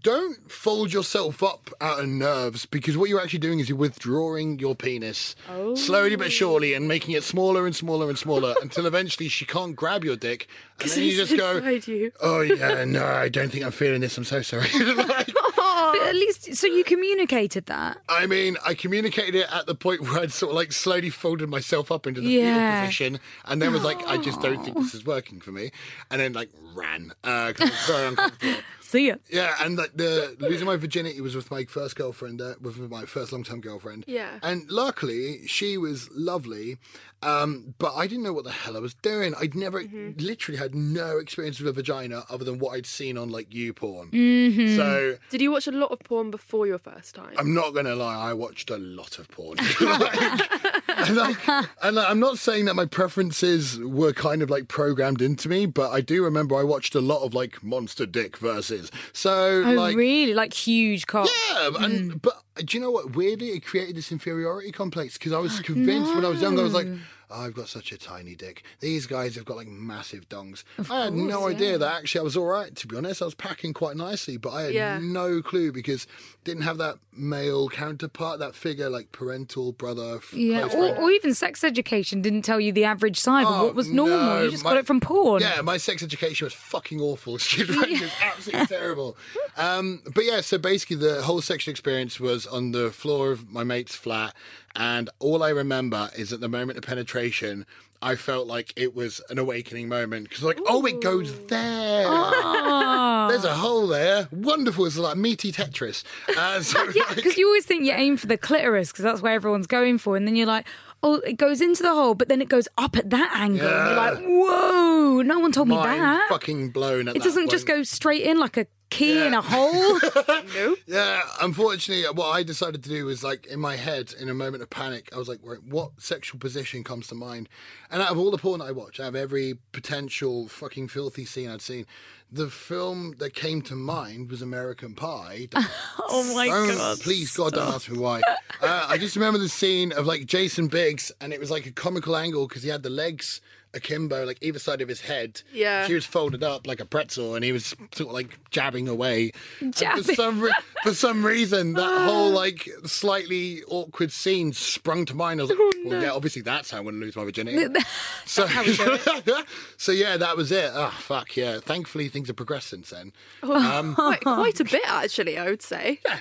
Speaker 4: don't fold yourself up out of nerves because what you're actually doing is you're withdrawing your penis slowly but surely and making it smaller and smaller and smaller until eventually she can't grab your dick and then you just go
Speaker 5: you.
Speaker 4: oh yeah no i don't think i'm feeling this i'm so sorry Like,
Speaker 3: But at least, so you communicated that.
Speaker 4: i mean i communicated it at the point where i'd sort of like slowly folded myself up into the
Speaker 3: Yeah.
Speaker 4: fetal position and then was like i just don't think this is working for me and then like ran uh 'cause I was very uncomfortable
Speaker 3: See ya.
Speaker 4: Yeah, and like the losing my virginity was with my first girlfriend, uh, with my first long term girlfriend.
Speaker 5: Yeah.
Speaker 4: And luckily, she was lovely, um, but I didn't know what the hell I was doing. I'd never, literally, had no experience with a vagina other than what I'd seen on like YouPorn.
Speaker 3: Mm-hmm.
Speaker 4: So
Speaker 5: Did you watch a lot of porn before your first time?
Speaker 4: I'm not gonna lie, I watched a lot of porn. Like, and, like, and I'm not saying that my preferences were kind of like programmed into me, but I do remember I watched a lot of like monster dick versus. So
Speaker 3: Oh,
Speaker 4: like
Speaker 3: really? Like huge cock.
Speaker 4: Yeah, and mm. but do you know what? Weirdly, it created this inferiority complex because I was convinced when I was young. I was like, I've got such a tiny dick. These guys have got like massive dongs. I had no idea that actually I was all right. To be honest, I was packing quite nicely, but I had
Speaker 5: Yeah.
Speaker 4: no clue because didn't have that male counterpart, that figure like parental brother.
Speaker 3: Yeah, or, or even sex education didn't tell you the average size of
Speaker 4: Oh,
Speaker 3: what was normal.
Speaker 4: no,
Speaker 3: you just
Speaker 4: my-
Speaker 3: got it from porn.
Speaker 4: Yeah, my sex education was fucking awful. It was absolutely terrible. Um, but yeah, so basically the whole sexual experience was on the floor of my mate's flat, and all I remember is at the moment of penetration. I felt like it was an awakening moment because, like, oh, it goes there. There's a hole there. Wonderful. It's like meaty Tetris. Uh, so,
Speaker 3: Yeah,
Speaker 4: like-
Speaker 3: because you always think you aim for the clitoris because that's where everyone's going for, and then you're like, oh, it goes into the hole, but then it goes up at that angle, and you're like, whoa, no one told me that.
Speaker 4: fucking blown at
Speaker 3: it doesn't just go straight in like a key in a hole.
Speaker 5: nope.
Speaker 4: Yeah, unfortunately, what I decided to do was like in my head, in a moment of panic, I was like, what sexual position comes to mind? And out of all the porn I watch, out of every potential fucking filthy scene I'd seen, the film that came to mind was American Pie.
Speaker 3: oh my
Speaker 4: Don't-
Speaker 3: god!
Speaker 4: Please, God, don't ask me why. Uh, I just remember the scene of like Jason Biggs, and it was like a comical angle because he had the legs akimbo, like either side of his head.
Speaker 5: Yeah.
Speaker 4: She was folded up like a pretzel, and he was sort of like jabbing away.
Speaker 3: Jabbing.
Speaker 4: For some, re- for some reason, that whole like slightly awkward scene sprung to mind. I was like, Well, yeah, obviously that's how I'm going to lose my virginity. so, so yeah, that was it. Oh fuck yeah! Thankfully, things have progressed since then. Um,
Speaker 5: Quite, quite a bit, actually, I would say. Yeah.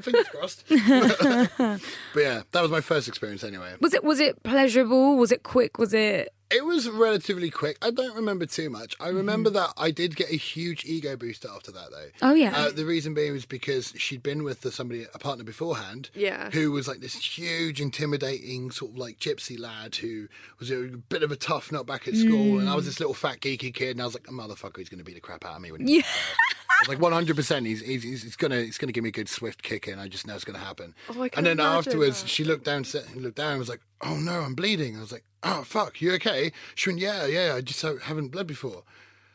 Speaker 4: Fingers crossed. but yeah, that was my first experience anyway.
Speaker 3: Was it was it pleasurable? Was it quick? Was it?
Speaker 4: It was relatively quick. I don't remember too much. I
Speaker 3: Mm-hmm.
Speaker 4: remember that I did get a huge ego boost after that, though.
Speaker 3: Oh, yeah.
Speaker 4: Uh, the reason being was because she'd been with the, somebody, a partner beforehand.
Speaker 5: Yeah.
Speaker 4: Who was like this huge, intimidating sort of like gypsy lad who was a bit of a tough nut back at school, and I was this little fat geeky kid, and I was like, a motherfucker, he's going to beat the crap out of me when he
Speaker 3: Yeah.
Speaker 4: I was like one hundred percent. He's he's he's gonna he's gonna give me a good swift kick in. I just know it's gonna happen.
Speaker 5: Oh,
Speaker 4: and then afterwards,
Speaker 5: that.
Speaker 4: she looked down, looked down, and was like, "Oh no, I'm bleeding." I was like, "Oh fuck, you okay?" She went, "Yeah, yeah. I just haven't bled before."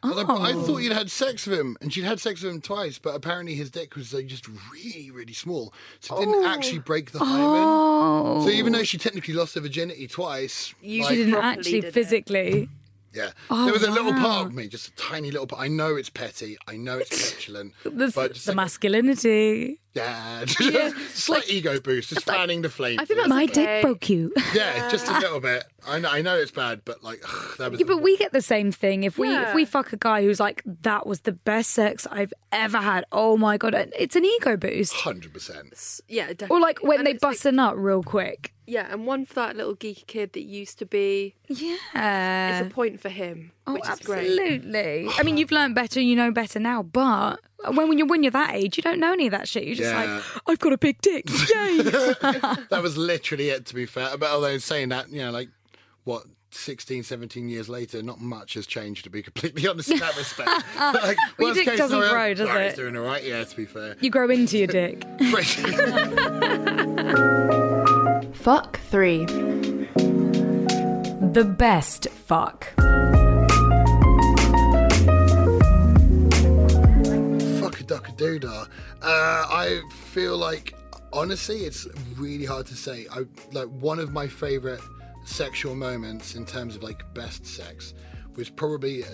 Speaker 4: I, like, I oh. thought you'd had sex with him, and she'd had sex with him twice, but apparently his dick was like just really, really small, so it didn't oh. actually break the hymen.
Speaker 3: Oh,
Speaker 4: So even though oh. she technically lost her virginity twice,
Speaker 5: You
Speaker 4: like,
Speaker 3: she didn't actually
Speaker 5: did
Speaker 3: physically.
Speaker 4: yeah,
Speaker 3: Oh,
Speaker 4: there was a little
Speaker 3: wow.
Speaker 4: part of me, just a tiny little part. I know it's petty, I know it's petulant,
Speaker 3: The,
Speaker 4: but
Speaker 3: the
Speaker 4: like,
Speaker 3: masculinity.
Speaker 4: Yeah, slight ego boost, just fanning the flame.
Speaker 5: I think that's
Speaker 3: My
Speaker 5: okay.
Speaker 3: dick broke you.
Speaker 4: yeah, just a little bit. I know, I know it's bad, but like ugh, that was.
Speaker 3: Yeah, but we get the same thing. If we if we fuck a guy who's like, that was the best sex I've ever had. Oh my god, it's an ego boost.
Speaker 4: hundred percent.
Speaker 5: Yeah, definitely.
Speaker 3: Or like when
Speaker 5: And
Speaker 3: they
Speaker 5: it's
Speaker 3: bust a nut real quick.
Speaker 5: yeah, and one for that little geeky kid that used to be.
Speaker 3: Yeah.
Speaker 5: It's a point for him,
Speaker 3: Oh,
Speaker 5: which is great.
Speaker 3: absolutely. I mean, you've learned better, you know better now. But when, when you're when you're that age, you don't know any of that shit. You're just
Speaker 4: Yeah.
Speaker 3: like, I've got a big dick. Yay!
Speaker 4: That was literally it. To be fair, but although saying that, you know, like what. 16, 17 years later, not much has changed, to be completely honest in that respect. like,
Speaker 3: Well, your
Speaker 4: worst
Speaker 3: dick
Speaker 4: case
Speaker 3: doesn't
Speaker 4: scenario,
Speaker 3: grow, does
Speaker 4: "Oh,
Speaker 3: it?"
Speaker 4: He's doing all right, yeah, to be fair.
Speaker 3: you grow into your dick.
Speaker 2: Fuck three.
Speaker 3: The best fuck.
Speaker 4: Doodah. Uh, I feel like honestly, it's really hard to say. I like one of my favorite sexual moments in terms of like best sex was probably uh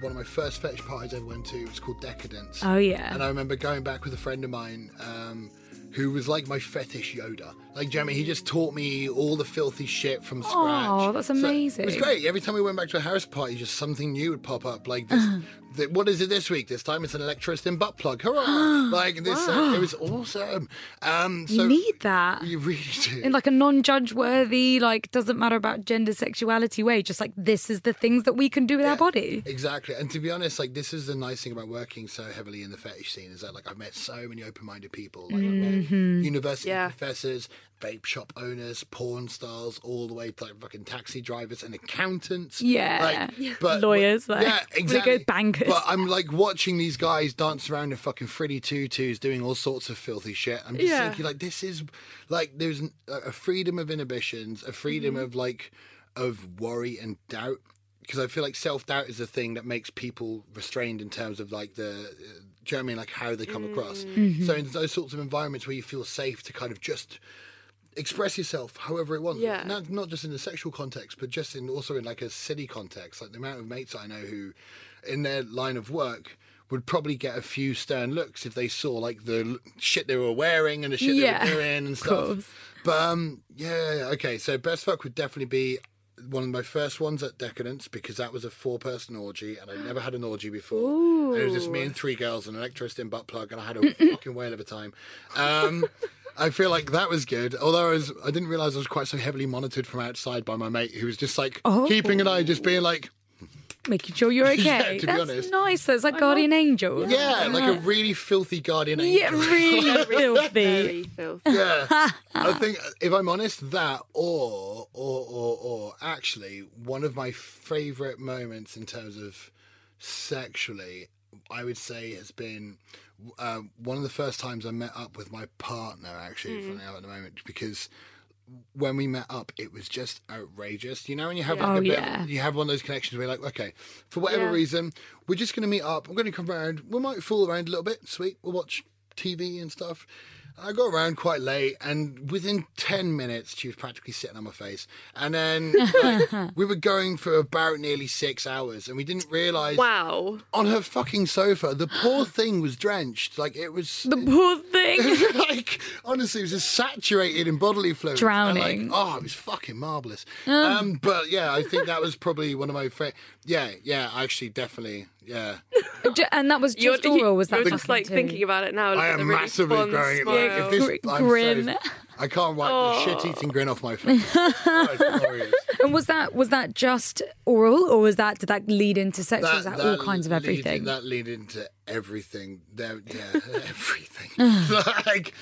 Speaker 4: one of my first fetish parties I ever went to. It was called Decadence.
Speaker 3: Oh, yeah.
Speaker 4: And I remember going back with a friend of mine. Um, who was like my fetish Yoda? Like Jeremy, he just taught me all the filthy shit from scratch.
Speaker 3: Oh, that's
Speaker 4: So it was great. Every time we went back to a house party, just something new would pop up. Like this, the, what is it this week? This time it's an electricity butt plug. Hurrah! like this, uh, it was awesome. Um, so
Speaker 3: you need that.
Speaker 4: You really do.
Speaker 3: in like a non-judge worthy, like doesn't matter about gender, sexuality way. Just like this is the things that we can do with our body.
Speaker 4: Exactly, and to be honest, like this is the nice thing about working so heavily in the fetish scene is that like I've met so many open-minded people, like I've met
Speaker 3: Mm-hmm.
Speaker 4: university
Speaker 5: Yeah.
Speaker 4: professors, vape shop owners, porn stars, all the way to like fucking taxi drivers and accountants.
Speaker 3: Yeah.
Speaker 4: like, but
Speaker 3: Lawyers, like,
Speaker 4: yeah, exactly.
Speaker 3: good bankers.
Speaker 4: But I'm like watching these guys dance around in fucking frilly tutus, doing all sorts of filthy shit. I'm just
Speaker 5: Yeah.
Speaker 4: thinking like this is like there's a freedom of inhibitions, a freedom
Speaker 5: Mm-hmm.
Speaker 4: of like of worry and doubt because I feel like self doubt is the thing that makes people restrained in terms of like the. Uh, do you know what I mean? Like how they come across.
Speaker 5: Mm-hmm.
Speaker 4: So in those sorts of environments where you feel safe to kind of just express yourself however it wants.
Speaker 5: Yeah.
Speaker 4: Not, not just in the sexual context, but just in also in like a city context. Like the amount of mates I know who, in their line of work, would probably get a few stern looks if they saw like the shit they were wearing and the shit
Speaker 3: Yeah,
Speaker 4: they were doing and stuff. But um, yeah, yeah, okay. So best fuck would definitely be one of my first ones at Decadence because that was a four-person orgy and I never had an orgy before. And it was just me and three girls and an electricity and butt plug and I had a fucking whale of a time. Um, I feel like that was good. Although I was, I didn't realize I was quite so heavily monitored from outside by my mate who was just like
Speaker 3: Oh.
Speaker 4: keeping an eye, just being like,
Speaker 3: Making sure you're okay.
Speaker 4: Yeah, to be
Speaker 3: That's
Speaker 4: honest.
Speaker 3: nice. That's like guardian angels.
Speaker 4: yeah, like a really filthy guardian angel.
Speaker 3: Yeah, really filthy.
Speaker 5: Very filthy.
Speaker 4: yeah. I think if I'm honest, that or or or or actually one of my favourite moments in terms of sexually, I would say has been uh, one of the first times I met up with my partner. Actually, out at the moment because. When we met up, it was just outrageous. You know, when you have like
Speaker 3: Oh,
Speaker 4: a bit,
Speaker 3: yeah.
Speaker 4: you have one of those connections where you're like, okay, for whatever
Speaker 5: Yeah.
Speaker 4: reason, we're just going to meet up. We're going to come around. We might fool around a little bit. Sweet. We'll watch TV and stuff. I got around quite late, and within 10 minutes, she was practically sitting on my face. And then like, we were going for about nearly six hours, and we didn't realize
Speaker 5: Wow.
Speaker 4: on her fucking sofa, the poor thing was drenched. Like, it was.
Speaker 3: The poor thing.
Speaker 4: like honestly, it was just saturated in bodily fluids. and,
Speaker 3: Drowning.
Speaker 4: like, oh, it was fucking marvelous. Um, but yeah, I think that was probably one of my favorite. Yeah, yeah, actually, definitely, yeah.
Speaker 3: And that was
Speaker 5: You're,
Speaker 3: just oral. Was that
Speaker 5: you're just like
Speaker 3: too?
Speaker 5: thinking about it now. look
Speaker 4: I
Speaker 5: the
Speaker 4: am
Speaker 5: really
Speaker 4: massively
Speaker 5: fond
Speaker 4: growing.
Speaker 5: smile.
Speaker 4: Like, if this,
Speaker 3: Gr-
Speaker 4: I'm so-
Speaker 3: grin.
Speaker 4: I can't wipe the shit-eating grin off my face. Oh.
Speaker 3: And was that was that just oral, or was that did that lead into sex? or was that, all kinds of
Speaker 4: lead-
Speaker 3: everything?
Speaker 4: that lead into everything. There, yeah, everything. like,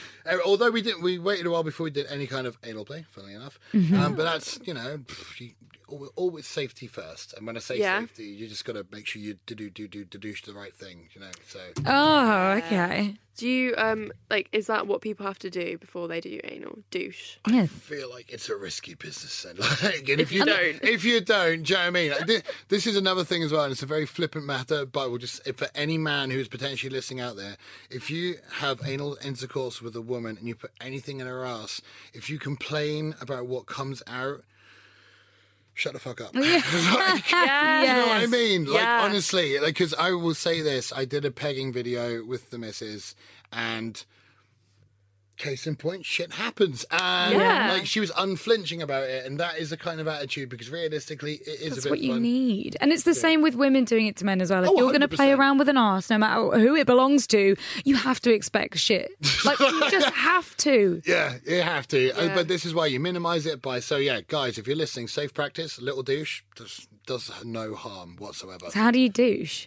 Speaker 4: although we didn't, we waited a while before we did any kind of anal play. Funnily enough,
Speaker 3: Mm-hmm.
Speaker 4: um, but that's you know, you, always, always safety first. And when I say
Speaker 5: Yeah.
Speaker 4: safety, you just got to make sure you do do do do do the right thing. You know, so
Speaker 3: oh, okay.
Speaker 5: Do you um like? Is that what people have to do before they do anal? Douche.
Speaker 3: Yeah.
Speaker 4: I feel like it's a risky business. And, like, and if you
Speaker 5: don't.
Speaker 4: don't, if you don't, do you know what I mean? Like, thi- This is another thing as well, and it's a very flippant matter. But we'll just if for any man who's potentially listening out there, if you have anal intercourse with a woman and you put anything in her ass, if you complain about what comes out. Shut the fuck up. Like,
Speaker 5: Yes.
Speaker 4: You know what I mean? Like
Speaker 5: Yeah.
Speaker 4: honestly, like because I will say this: I did a pegging video with the missus, and case in point, shit happens, and
Speaker 5: Yeah.
Speaker 4: like she was unflinching about it, and that is the kind of attitude because realistically, it is
Speaker 3: That's
Speaker 4: a bit
Speaker 3: what you
Speaker 4: fun.
Speaker 3: need. And it's the same with women doing it to men as well. If
Speaker 4: Oh,
Speaker 3: you're going to play around with an ass, no matter who it belongs to, you have to expect shit. Like, you just have to.
Speaker 4: Yeah, you have to. Uh, But this is why you minimize it by. So yeah, guys, if you're listening, safe practice, little douche does does no harm whatsoever.
Speaker 3: So how do you douche?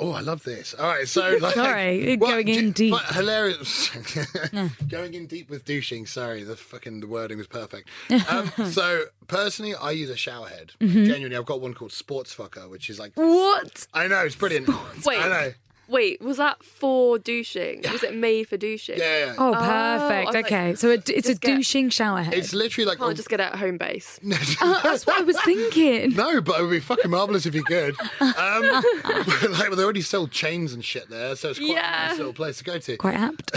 Speaker 4: Oh, I love this. All right, so like,
Speaker 3: Sorry, going in deep.
Speaker 4: but hilarious. going in deep with douching. Sorry, the fucking the wording was perfect. Um, so personally, I use a shower head.
Speaker 3: Mm-hmm.
Speaker 4: Genuinely, I've got one called Sports Fucker, which is like
Speaker 5: What?
Speaker 4: I know it's brilliant.
Speaker 5: Wait.
Speaker 4: I know.
Speaker 5: Wait, was that for douching? Was it made for douching?
Speaker 4: Yeah, yeah.
Speaker 3: Oh,
Speaker 5: I
Speaker 3: perfect.
Speaker 5: was like,
Speaker 3: okay, so it, it's a
Speaker 5: get-
Speaker 3: douching shower head.
Speaker 4: It's literally like
Speaker 5: Can't
Speaker 4: a-
Speaker 5: just get it at Homebase.
Speaker 3: Oh, that's what I was thinking.
Speaker 4: No, but it would be fucking marvelous if you could. Um, but, like, they already sell chains and shit there, so it's quite a
Speaker 5: Yeah.
Speaker 4: nice little place to go to.
Speaker 3: Quite apt.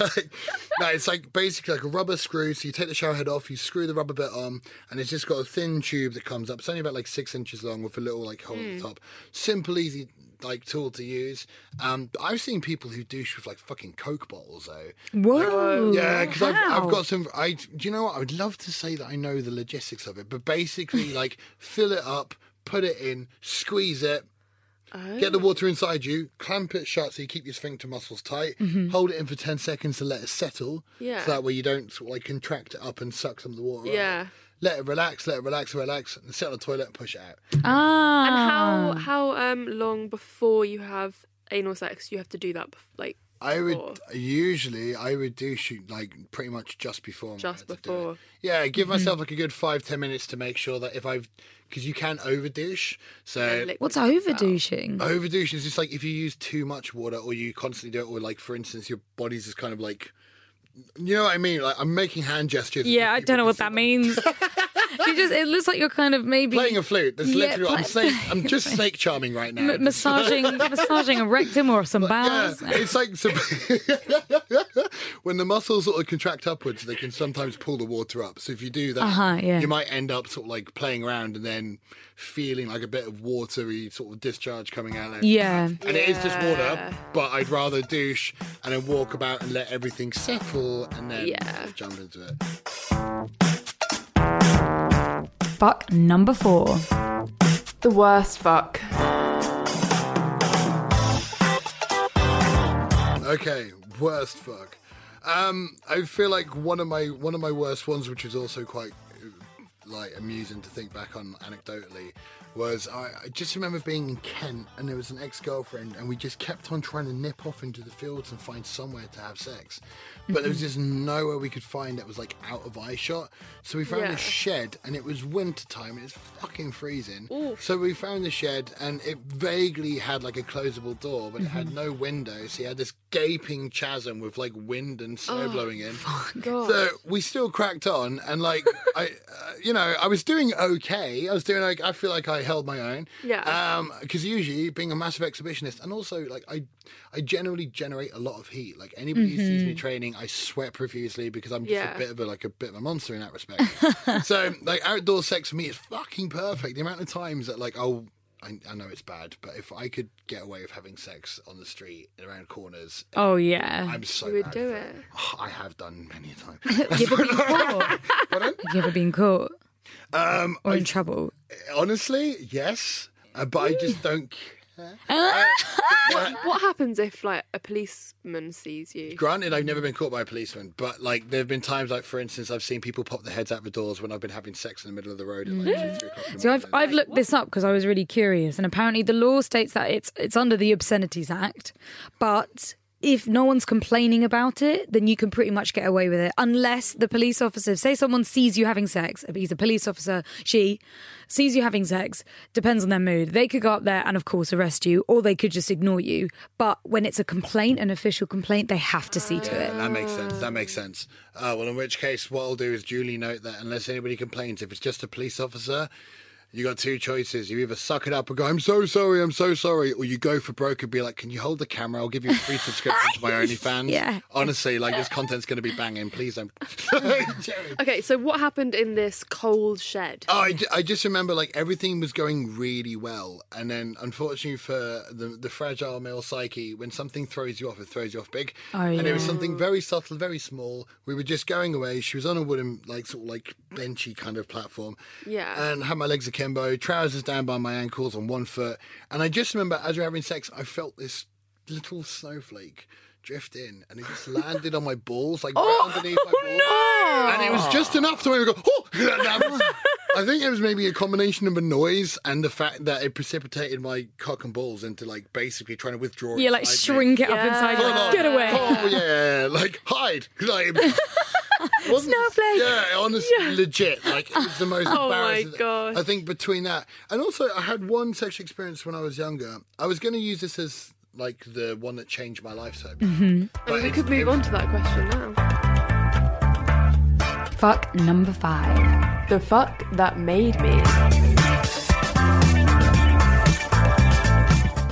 Speaker 4: like, no, it's like basically like a rubber screw. So you take the shower head off, you screw the rubber bit on, and it's just got a thin tube that comes up. It's only about like six inches long with a little like hole at the top. Simple, easy like tool to use. Um, I've seen people who douche with like fucking Coke bottles though.
Speaker 3: Whoa.
Speaker 4: Yeah, because I've, I've got some. I do you know what? I would love to say that I know the logistics of it, but basically, like fill it up, put it in, squeeze it. Get the water inside you, clamp it shut so you keep your sphincter muscles tight. Hold it in for ten seconds to let it settle.
Speaker 5: Yeah.
Speaker 4: So that way you don't sort of like contract it up and suck some of the water. out.
Speaker 5: Yeah.
Speaker 4: Let it relax, let it relax, relax, and sit on the toilet and push it out.
Speaker 3: Ah.
Speaker 5: And how how um long before you have anal sex you have to do that? Like
Speaker 4: I would
Speaker 5: Before.
Speaker 4: usually I would do shoot like pretty much just before.
Speaker 5: Just
Speaker 4: about to do it.
Speaker 5: before.
Speaker 4: Yeah, give myself like a good five ten minutes to make sure that if I've because you can over douche. So
Speaker 5: liquid
Speaker 3: What's over douching?
Speaker 4: over douche is just like if you use too much water or you constantly do it, or like for instance your body's just kind of like. You know what I mean? Like I'm making hand gestures.
Speaker 3: Yeah, I don't know what that means. you just it looks like you're kind of maybe
Speaker 4: Playing a flute. That's
Speaker 3: Yeah,
Speaker 4: literally. I'm,
Speaker 3: play-
Speaker 4: snake, I'm just snake charming right now.
Speaker 3: m- massaging massaging a rectum or some
Speaker 4: Yeah,
Speaker 3: bowels.
Speaker 4: it's like so, when the muscles sort of contract upwards, they can sometimes pull the water up. So if you do that,
Speaker 3: Uh-huh, yeah.
Speaker 4: you might end up sort of like playing around and then feeling like a bit of watery sort of discharge coming out. There.
Speaker 3: Yeah.
Speaker 4: and it is just water, but I'd rather douche and then walk about and let everything settle and then
Speaker 5: Yeah.
Speaker 4: jump into it.
Speaker 3: Fuck number four.
Speaker 2: The worst fuck.
Speaker 4: Okay, worst fuck. Um, I feel like one of my one of my worst ones, which is also quite like amusing to think back on anecdotally, was I, I just remember being in Kent and there was an ex-girlfriend and we just kept on trying to nip off into the fields and find somewhere to have sex, but there was just nowhere we could find that was like out of eye shot. So we found
Speaker 5: Yeah.
Speaker 4: a shed and it was winter time. It was fucking freezing. So we found the shed and it vaguely had like a closable door, but it had no windows. So you had this gaping chasm with like wind and snow blowing in. So we still cracked on, and like I, uh, you know, I was doing okay. I was doing like I feel like I held my own.
Speaker 5: Yeah.
Speaker 4: Um, because usually being a massive exhibitionist, and also like I, I generally generate a lot of heat. Like anybody who sees me training, I sweat profusely because I'm just
Speaker 5: Yeah.
Speaker 4: a bit of a like a bit of a monster in that respect. so like outdoor sex for me is fucking perfect. The amount of times that like I'll. I, I know it's bad, but if I could get away with having sex on the street around corners,
Speaker 3: Oh yeah.
Speaker 4: I'm so
Speaker 5: You would do
Speaker 4: for
Speaker 5: it.
Speaker 4: Oh, I have done many a time.
Speaker 3: You ever been caught? Have you ever been caught
Speaker 4: um,
Speaker 3: or
Speaker 4: I,
Speaker 3: in trouble?
Speaker 4: honestly, yes, uh, but I just don't. care.
Speaker 5: What happens if like a policeman sees you?
Speaker 4: Granted, I've never been caught by a policeman, but like there have been times, like for instance, I've seen people pop their heads out the doors when I've been having sex in the middle of the road at like two, three o'clock.
Speaker 3: So I've. I've looked this up because I was really curious, and apparently the law states that it's it's under the Obscenities Act, but if no one's complaining about it, then you can pretty much get away with it, unless the police officer, say someone sees you having sex, he's a police officer, she sees you having sex, depends on their mood. They could go up there and of course arrest you, or they could just ignore you. But when it's a complaint, an official complaint, they have to see to it.
Speaker 4: That makes sense. That makes sense. Uh, well, in which case, what I'll do is duly note that unless anybody complains, if it's just a police officer, you got two choices. You either suck it up and go, "I'm so sorry, I'm so sorry," or you go for broke and be like, "Can you hold the camera? I'll give you a free subscription to my OnlyFans."
Speaker 3: Yeah.
Speaker 4: Honestly, like this content's going to be banging. Please don't.
Speaker 5: Okay, so what happened in this cold shed?
Speaker 4: Oh, I, I just remember like everything was going really well, and then unfortunately for the the fragile male psyche, when something throws you off, it throws you off big.
Speaker 3: Oh,
Speaker 4: And it was something very subtle, very small. We were just going away. She was on a wooden, like sort of like benchy kind of platform.
Speaker 5: Yeah.
Speaker 4: And had my legs akimbo, trousers down by my ankles on one foot, and I just remember as we were having sex, I felt this little snowflake drift in, and it just landed on my balls, like right oh, underneath my balls. And it was just enough to make me go, oh! Was- I think it was maybe a combination of the noise and the fact that it precipitated my cock and balls into like basically trying to withdraw.
Speaker 3: Yeah, like shrink it up
Speaker 5: Yeah.
Speaker 3: inside. Like. Get away.
Speaker 4: Oh yeah, like hide. Like, wasn't-
Speaker 3: Snowflake.
Speaker 4: Yeah, honestly, legit. Like it was the most
Speaker 5: Oh my
Speaker 4: embarrassing.
Speaker 5: gosh.
Speaker 4: I think between that and also I had one sexual experience when I was younger. I was going to use this as like the one that changed my life. So,
Speaker 3: Mm-hmm.
Speaker 5: I mean, we could move on to that question now.
Speaker 3: Fuck number five.
Speaker 2: The fuck that made me.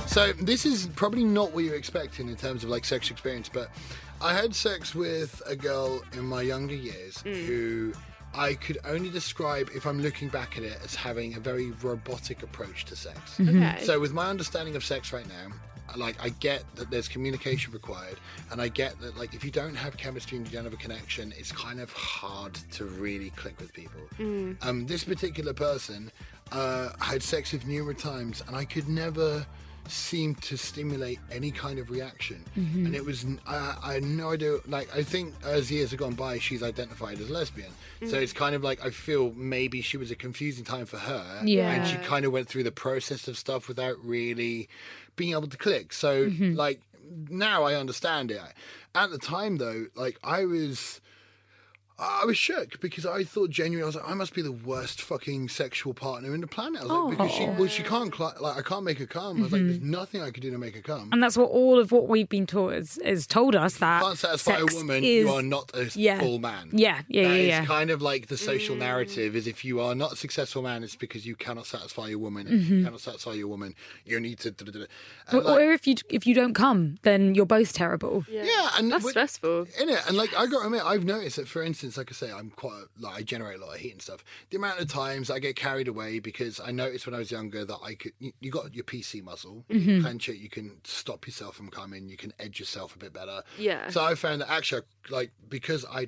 Speaker 4: So this is probably not what you're expecting in terms of like sexual experience, but I had sex with a girl in my younger years who I could only describe, if I'm looking back at it, as having a very robotic approach to sex.
Speaker 5: Okay.
Speaker 4: So with my understanding of sex right now, like I get that there's communication required, and I get that like if you don't have chemistry and you don't have a connection, it's kind of hard to really click with people. Um, this particular person uh, had sex with numerous times, and I could never seem to stimulate any kind of reaction. Mm-hmm. And it was I, I had no idea. Like I think as years have gone by, she's identified as lesbian. So mm. it's kind of like I feel maybe she was a confusing time for her.
Speaker 3: Yeah.
Speaker 4: and she kind of went through the process of stuff without really being able to click. So mm-hmm. like now I understand it. At the time though, like I was I was shook because I thought genuinely I was like I must be the worst fucking sexual partner in the planet. I was like oh. because she well she can't cli- like I can't make her come. I was like there's mm-hmm. nothing I could do to make her come.
Speaker 3: And that's what all of what we've been taught has, has told us that you
Speaker 4: can't satisfy
Speaker 3: sex
Speaker 4: a woman,
Speaker 3: is,
Speaker 4: you are not a
Speaker 3: Yeah.
Speaker 4: full man.
Speaker 3: Yeah, yeah,
Speaker 4: That
Speaker 3: yeah,
Speaker 4: is
Speaker 3: yeah.
Speaker 4: kind of like the social mm. narrative is if you are not a successful man, it's because you cannot satisfy your woman. If you cannot satisfy your woman, you need to. da- da- da- da.
Speaker 3: Or,
Speaker 4: like-
Speaker 3: or if you if you don't come, then you're both terrible.
Speaker 4: yeah, and
Speaker 5: That's stressful.
Speaker 4: in it. And like I got to admit, I've noticed that, for instance, like I say, I'm quite like I generate a lot of heat and stuff. The amount of times I get carried away because I noticed when I was younger that I could. You, you got your PC muscle, when you mm-hmm. clench it, you can stop yourself from coming. You can edge yourself a bit better.
Speaker 5: Yeah.
Speaker 4: So I found that actually, like because I,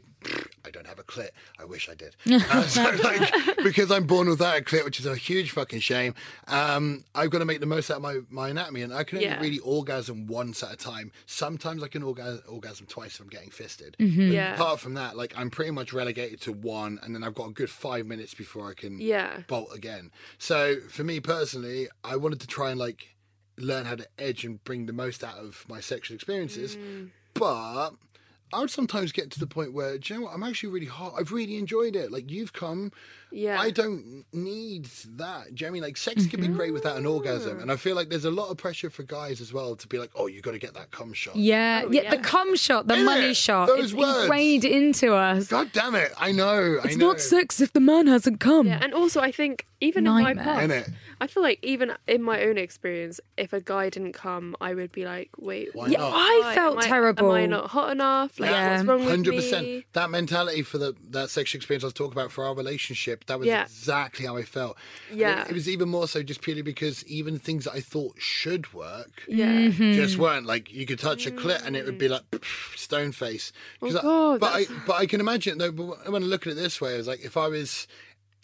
Speaker 4: I don't have a clit. I wish I did. Uh, so like because I'm born without a clit, which is a huge fucking shame. Um, I've got to make the most out of my my anatomy, and I can only
Speaker 5: Yeah.
Speaker 4: really orgasm once at a time. Sometimes I can orga- orgasm twice if I'm getting fisted.
Speaker 5: Yeah.
Speaker 4: Apart from that, like I'm pretty much relegated to one, and then I've got a good five minutes before I can
Speaker 5: Yeah.
Speaker 4: bolt again. So for me personally, I wanted to try and like learn how to edge and bring the most out of my sexual experiences,
Speaker 5: Mm.
Speaker 4: but. I would sometimes get to the point where, do you know what? I'm actually really hot. I've really enjoyed it. Like you've come,
Speaker 5: Yeah.
Speaker 4: I don't need that. Do you know what I mean? Like sex can be mm-hmm. great without an orgasm, and I feel like there's a lot of pressure for guys as well to be like, oh, you got to get that cum shot.
Speaker 3: Yeah,
Speaker 5: Oh,
Speaker 3: yeah,
Speaker 5: yeah.
Speaker 3: the cum shot, the
Speaker 4: Isn't
Speaker 3: money
Speaker 4: it?
Speaker 3: shot,
Speaker 4: Those
Speaker 3: it's
Speaker 4: words.
Speaker 3: ingrained into us.
Speaker 4: God damn it! I know. I
Speaker 3: it's
Speaker 4: know.
Speaker 3: not sex if the man hasn't come.
Speaker 5: Yeah, and also I think even in my
Speaker 3: Nightmare.
Speaker 5: past,
Speaker 4: Innit?
Speaker 5: I feel like even in my own experience, if a guy didn't come, I would be like, wait,
Speaker 4: Why
Speaker 3: Yeah,
Speaker 4: not?
Speaker 3: I
Speaker 5: why?
Speaker 3: felt
Speaker 5: Am I-
Speaker 3: terrible.
Speaker 5: Am I not hot enough? Like,
Speaker 3: Yeah.
Speaker 5: what's wrong with
Speaker 4: Hundred
Speaker 5: me?
Speaker 4: percent. That mentality for the that sexual experience I was talking about for our relationship. That was
Speaker 5: Yeah.
Speaker 4: exactly how I felt. And
Speaker 5: Yeah.
Speaker 4: It, it was even more so just purely because even things that I thought should work
Speaker 5: Yeah.
Speaker 3: Mm-hmm.
Speaker 4: just weren't. Like you could touch a clit and it would be like stone face. 'Cause I-
Speaker 5: God,
Speaker 4: but I
Speaker 5: that's-
Speaker 4: but I can imagine though. But when I look at it this way, it's like if I was.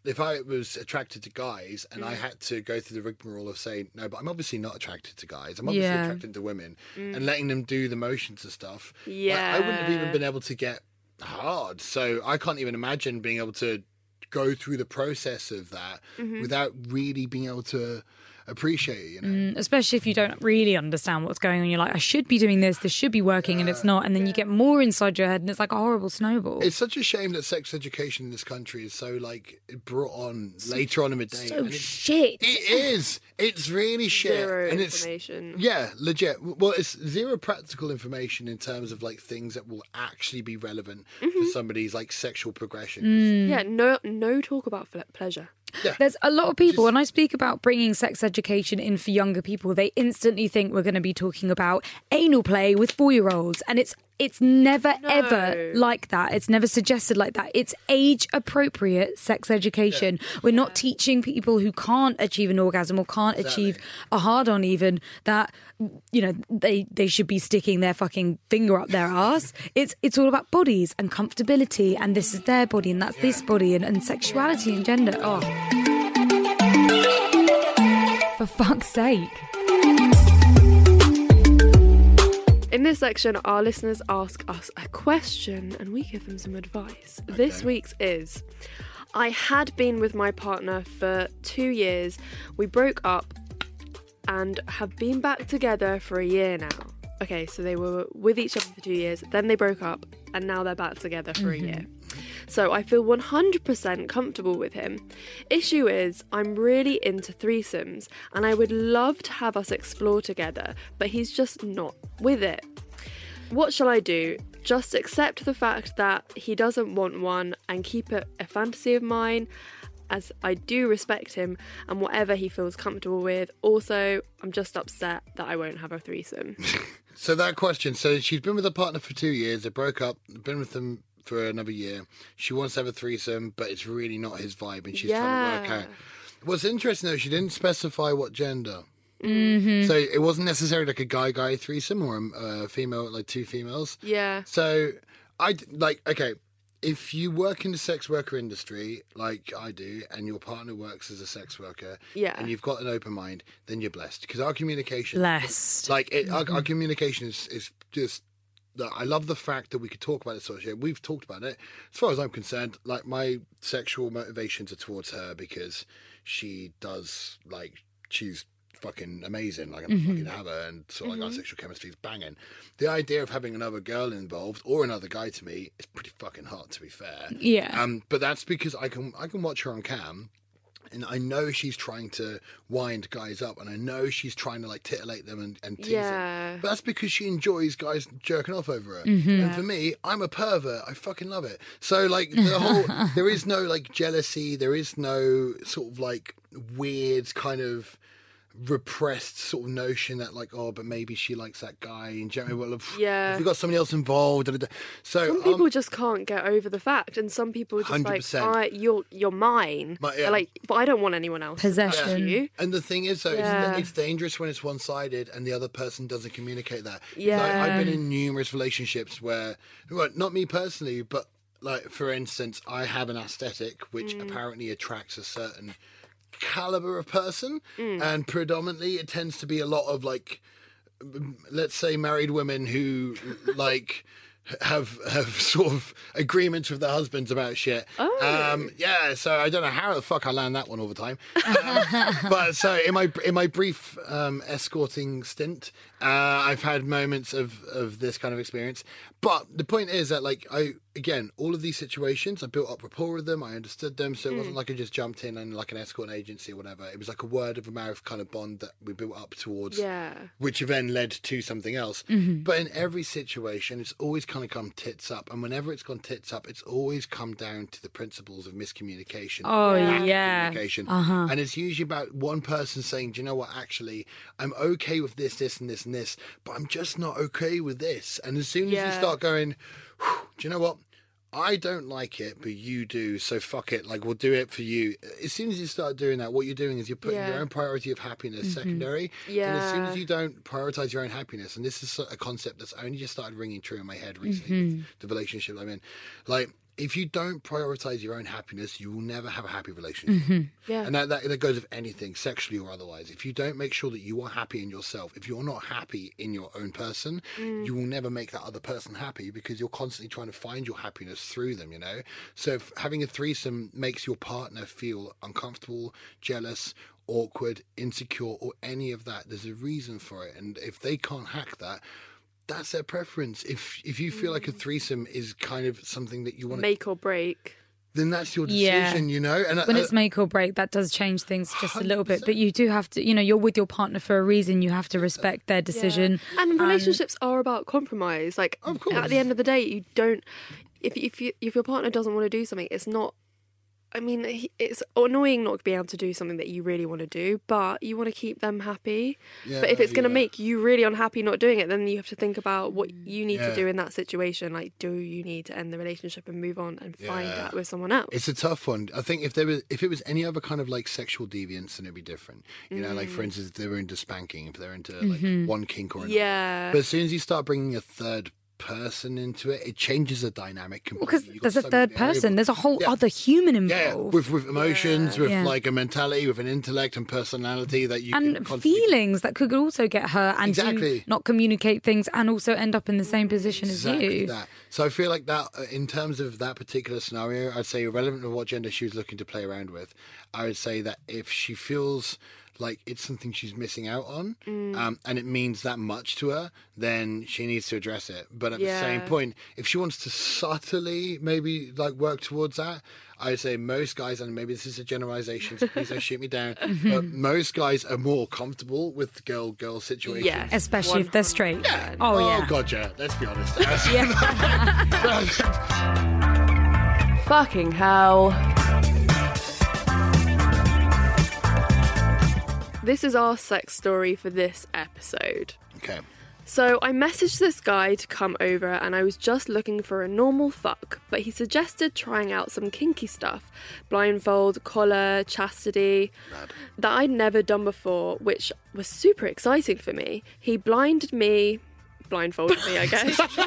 Speaker 4: If I was attracted to guys and
Speaker 5: Mm.
Speaker 4: I had to go through the rigmarole of saying no, but I'm obviously not attracted to guys. I'm obviously
Speaker 3: Yeah.
Speaker 4: attracted to women,
Speaker 5: Mm.
Speaker 4: and letting them do the motions and stuff. like, I wouldn't have even been able to get hard. So I can't even imagine being able to go through the process of that
Speaker 5: Mm-hmm.
Speaker 4: without really being able to appreciate it. You know,
Speaker 3: Mm, especially if you don't really understand what's going on. You're like, I should be doing this, this should be working, and it's not. And then you get more inside your head, and it's like a horrible snowball.
Speaker 4: it's such a shame that sex education in this country is so like brought on later on in the day.
Speaker 3: so
Speaker 4: and it's,
Speaker 3: shit.
Speaker 4: it is. It's really shit,
Speaker 5: Zero
Speaker 4: and it's yeah, legit. Well, it's zero practical information in terms of like things that will actually be relevant
Speaker 5: Mm-hmm.
Speaker 4: for somebody's like sexual progression.
Speaker 3: Mm.
Speaker 5: Yeah, no, no talk about fle- pleasure.
Speaker 3: There's a lot of people, when I speak about bringing sex education in for younger people, they instantly think we're going to be talking about anal play with four year olds. And it's it's never ever like that. It's never suggested like that. It's age appropriate sex education. We're not teaching people who can't achieve an orgasm or can't achieve a hard on even that you know they they should be sticking their fucking finger up their ass. It's it's all about bodies and comfortability and this is their body and that's this body and, and sexuality and gender. Oh. For fuck's sake.
Speaker 5: In this section, our listeners ask us a question and we give them some advice. This week's is I had been with my partner for two years. We broke up and have been back together for a year now. Okay, so they were with each other for two years, then they broke up, and now they're back together for a mm-hmm. year. So I feel 100% comfortable with him. Issue is, I'm really into threesomes, and I would love to have us explore together, but he's just not with it. What shall I do? Just accept the fact that he doesn't want one and keep it a fantasy of mine, as I do respect him and whatever he feels comfortable with. Also, I'm just upset that I won't have a threesome.
Speaker 4: So that question. So she's been with a partner for two years. They broke up. Been with them for another year. She wants to have a threesome, but it's really not his vibe, and she's trying to work out. What's interesting though, she didn't specify what gender.
Speaker 5: Mm-hmm.
Speaker 4: So it wasn't necessarily like a guy guy threesome or a uh, female like two females.
Speaker 5: yeah.
Speaker 4: So I like okay. If you work in the sex worker industry like I do, and your partner works as a sex worker,
Speaker 5: Yeah.
Speaker 4: and you've got an open mind, then you're blessed because our communication
Speaker 3: Blessed.
Speaker 4: like it, our, our communication is is just that I love the fact that we could talk about this sort of shit. We've talked about it. As far as I'm concerned, like my sexual motivations are towards her because she does like she's fucking amazing. Like I'm fucking have her, and sort of like our sexual chemistry is banging. The idea of having another girl involved or another guy to me is pretty fucking hot. To be fair,
Speaker 3: Yeah.
Speaker 4: Um, but that's because I can I can watch her on cam. And I know she's trying to wind guys up, and I know she's trying to like titillate them and, and tease
Speaker 5: Yeah.
Speaker 4: them. But that's because she enjoys guys jerking off over her.
Speaker 3: Mm-hmm.
Speaker 4: And for me, I'm a pervert. I fucking love it. So like the whole, there is no like jealousy. There is no sort of like weird kind of repressed sort of notion that like oh but maybe she likes that guy and generally well if,
Speaker 5: Yeah.
Speaker 4: if we got somebody else involved da, da, da. so
Speaker 5: Some
Speaker 4: um,
Speaker 5: people just can't get over the fact, and some people are just like,
Speaker 4: 100%.
Speaker 5: I, "You're you're mine."
Speaker 4: But, yeah.
Speaker 5: Like, but I don't want anyone else.
Speaker 3: Possession.
Speaker 5: You.
Speaker 4: And the thing is, though,
Speaker 5: Yeah.
Speaker 4: it's, it's dangerous when it's one sided and the other person doesn't communicate that.
Speaker 5: Yeah.
Speaker 4: Like, I've been in numerous relationships where, well, not me personally, but like, for instance, I have an aesthetic which
Speaker 5: Mm.
Speaker 4: apparently attracts a certain caliber of person.
Speaker 5: Mm.
Speaker 4: And predominantly, it tends to be a lot of like, let's say, married women who like. Have have sort of agreements with their husbands about shit.
Speaker 5: Oh.
Speaker 4: Um, yeah, so I don't know how the fuck I land that one all the time. Um, but so in my in my brief um, escorting stint, uh, I've had moments of of this kind of experience. But the point is that like I again, all of these situations, I built up rapport with them. I understood them, so it
Speaker 5: Mm.
Speaker 4: wasn't like I just jumped in and like an escort agency or whatever. It was like a word of mouth kind of bond that we built up towards
Speaker 5: Yeah.
Speaker 4: which then led to something else.
Speaker 3: Mm-hmm.
Speaker 4: But in every situation, it's always kind of come tits up. And whenever it's gone tits up, it's always come down to the principles of miscommunication.
Speaker 3: Oh,
Speaker 4: lack of
Speaker 3: yeah.
Speaker 4: Communication.
Speaker 3: Uh-huh.
Speaker 4: And it's usually about one person saying, Do you know what? Actually, I'm okay with this, this, and this, and this, but I'm just not okay with this. And as soon as you start going, Do you know what? I don't like it, but you do, so fuck it. Like we'll do it for you. As soon as you start doing that, what you're doing is you're putting your own priority of happiness mm-hmm. secondary. Yeah. And as soon as you don't prioritize your own happiness, and this is a concept that's only just started ringing true in my head recently with mm-hmm. the relationship I'm in. Like, if you don't prioritize your own happiness, you will never have a happy relationship. Mm-hmm.
Speaker 5: Yeah.
Speaker 4: And that, that, that goes with anything, sexually or otherwise. If you don't make sure that you are happy in yourself, if you're not happy in your own person, mm. you will never make that other person happy because you're constantly trying to find your happiness through them, you know? So if having a threesome makes your partner feel uncomfortable, jealous, awkward, insecure, or any of that, there's a reason for it. And if they can't hack that, that's their preference. If if you feel like a threesome is kind of something that you want to,
Speaker 5: Make or break.
Speaker 4: then that's your
Speaker 3: Yeah.
Speaker 4: decision, you know. And
Speaker 3: when
Speaker 4: uh,
Speaker 3: it's make or break, that does change things just a little bit. But you do have to, you know, you're with your partner for a reason. You have to respect their decision.
Speaker 5: And relationships are about compromise. Like
Speaker 4: Of course.
Speaker 5: at the end of the day, you don't. If if you, if your partner doesn't want to do something, it's not. I mean, it's annoying not to be able to do something that you really want to do, but you want to keep them happy. but if it's going to
Speaker 4: yeah.
Speaker 5: make you really unhappy not doing it, then you have to think about what mm, you need
Speaker 4: Yeah.
Speaker 5: to do in that situation. Like, do you need to end the relationship and move on and find
Speaker 4: Yeah.
Speaker 5: that with someone else?
Speaker 4: It's a tough one. I think if there was, if it was any other kind of like sexual deviance, then it'd be different. You know, like for mm. instance, if they were into spanking, if they're into like mm-hmm. one kink or another.
Speaker 5: yeah.
Speaker 4: But as soon as you start bringing a third person into it, it changes the dynamic
Speaker 3: Because
Speaker 4: completely. Got
Speaker 3: there's a third person. There's a whole
Speaker 4: Yeah.
Speaker 3: other human
Speaker 4: Yeah,
Speaker 3: involved.
Speaker 4: with with emotions, with
Speaker 3: Yeah.
Speaker 4: like a mentality, with an intellect and personality that you
Speaker 3: and feelings that could also get hurt and
Speaker 4: Exactly.
Speaker 3: not communicate things and also end up in the same position
Speaker 4: Exactly
Speaker 3: as you.
Speaker 4: that. So I feel like that, uh, in terms of that particular scenario, I'd say irrelevant of what gender she was looking to play around with, I would say that if she feels like it's something she's missing out on, um, and it means that much to her, then she needs to address it. But at the same point, if she wants to subtly maybe like work towards that, I would say most guys, and maybe this is a generalization, so please don't shoot me down, but most guys are more comfortable with the girl-girl situation.
Speaker 5: Yes.
Speaker 3: Especially if they're straight.
Speaker 5: 100%.
Speaker 3: Oh, yeah.
Speaker 4: God, yeah. Let's be honest.
Speaker 2: Fucking hell.
Speaker 5: This is our sex story for this episode.
Speaker 4: okay.
Speaker 5: So I messaged this guy to come over and I was just looking for a normal fuck, but he suggested trying out some kinky stuff blindfold, collar, chastity that I'd never done before, which was super exciting for me. He blinded me. Blindfolded me, I guess.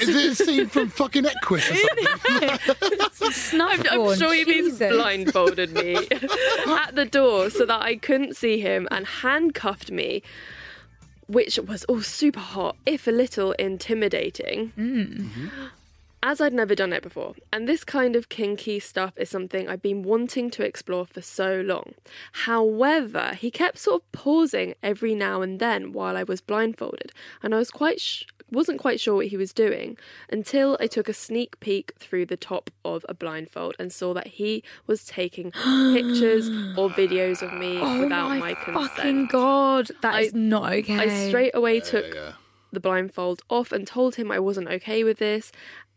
Speaker 4: Is it a scene from fucking Equus or something?
Speaker 3: Snuff
Speaker 5: I'm sure he means blindfolded me at the door so that I couldn't see him and handcuffed me, which was all super hot, if a little intimidating. Mm-hmm. As I'd never done it before, and this kind of kinky stuff is something I've been wanting to explore for so long. However, he kept sort of pausing every now and then while I was blindfolded, and I was quite sh- wasn't quite sure what he was doing until I took a sneak peek through the top of a blindfold and saw that he was taking pictures or videos of me
Speaker 3: Oh
Speaker 5: without
Speaker 3: my,
Speaker 5: my, consent.
Speaker 3: fucking god, that
Speaker 5: I-
Speaker 3: is not okay.
Speaker 5: I straight away took the blindfold off and told him I wasn't okay with this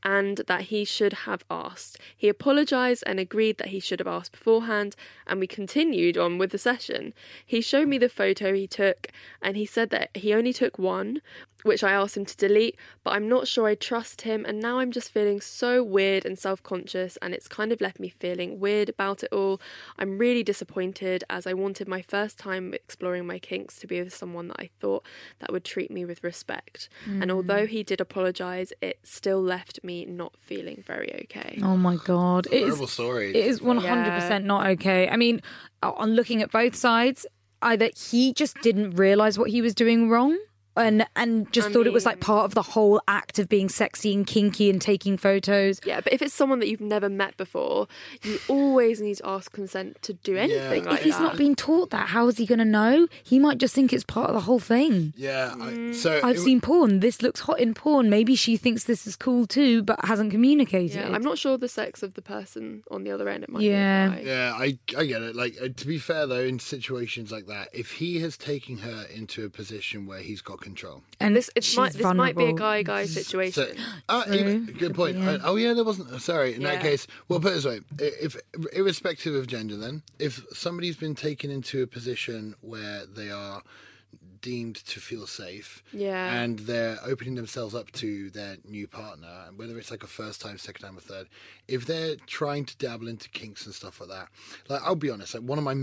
Speaker 5: and that he should have asked. He apologised and agreed that he should have asked beforehand, and we continued on with the session. He showed me the photo he took, and he said that he only took one, which I asked him to delete, but I'm not sure I trust him, and now I'm just feeling so weird and self conscious, and it's kind of left me feeling weird about it all. I'm really disappointed as I wanted my first time exploring my kinks to be with someone that I thought that would treat me with respect. And mm. although he did apologise, it still left me not feeling very okay.
Speaker 3: Oh my god, it is.
Speaker 4: Horrible story.
Speaker 3: It is one hundred percent not okay. I mean, on looking at both sides, either he just didn't realize what he was doing wrong, and and just
Speaker 5: I
Speaker 3: thought it was like part of the whole act of being sexy and kinky and taking photos.
Speaker 5: Yeah, but if it's someone that you've never met before, you always need to ask consent to do anything
Speaker 4: Yeah.
Speaker 5: like
Speaker 3: if he's
Speaker 5: that.
Speaker 3: not being taught that, how is he going to know? He might just think it's part of the whole thing.
Speaker 4: Yeah.
Speaker 5: Mm.
Speaker 4: I, so
Speaker 3: I've
Speaker 4: it-
Speaker 3: seen porn. This looks hot in porn. Maybe she thinks this is cool too, but hasn't communicated.
Speaker 5: yeah, I'm not sure the sex of the person on the other end. It might
Speaker 3: Yeah.
Speaker 5: be.
Speaker 4: Yeah, I I get it. Like uh, to be fair though, in situations like that, if he has taken her into a position where he's got control,
Speaker 3: and
Speaker 5: This it
Speaker 3: she's
Speaker 5: might this might be a
Speaker 3: vulnerable.
Speaker 5: guy guy
Speaker 4: so
Speaker 5: situation.
Speaker 4: uh, even, good point. Uh, oh yeah, there wasn't. Sorry. In that case, well, put it this way: if irrespective of gender, then if somebody's been taken into a position where they are deemed to feel safe
Speaker 5: Yeah.
Speaker 4: and they're opening themselves up to their new partner and whether it's like a first time second time or third if they're trying to dabble into kinks and stuff like that like i'll be honest like one of my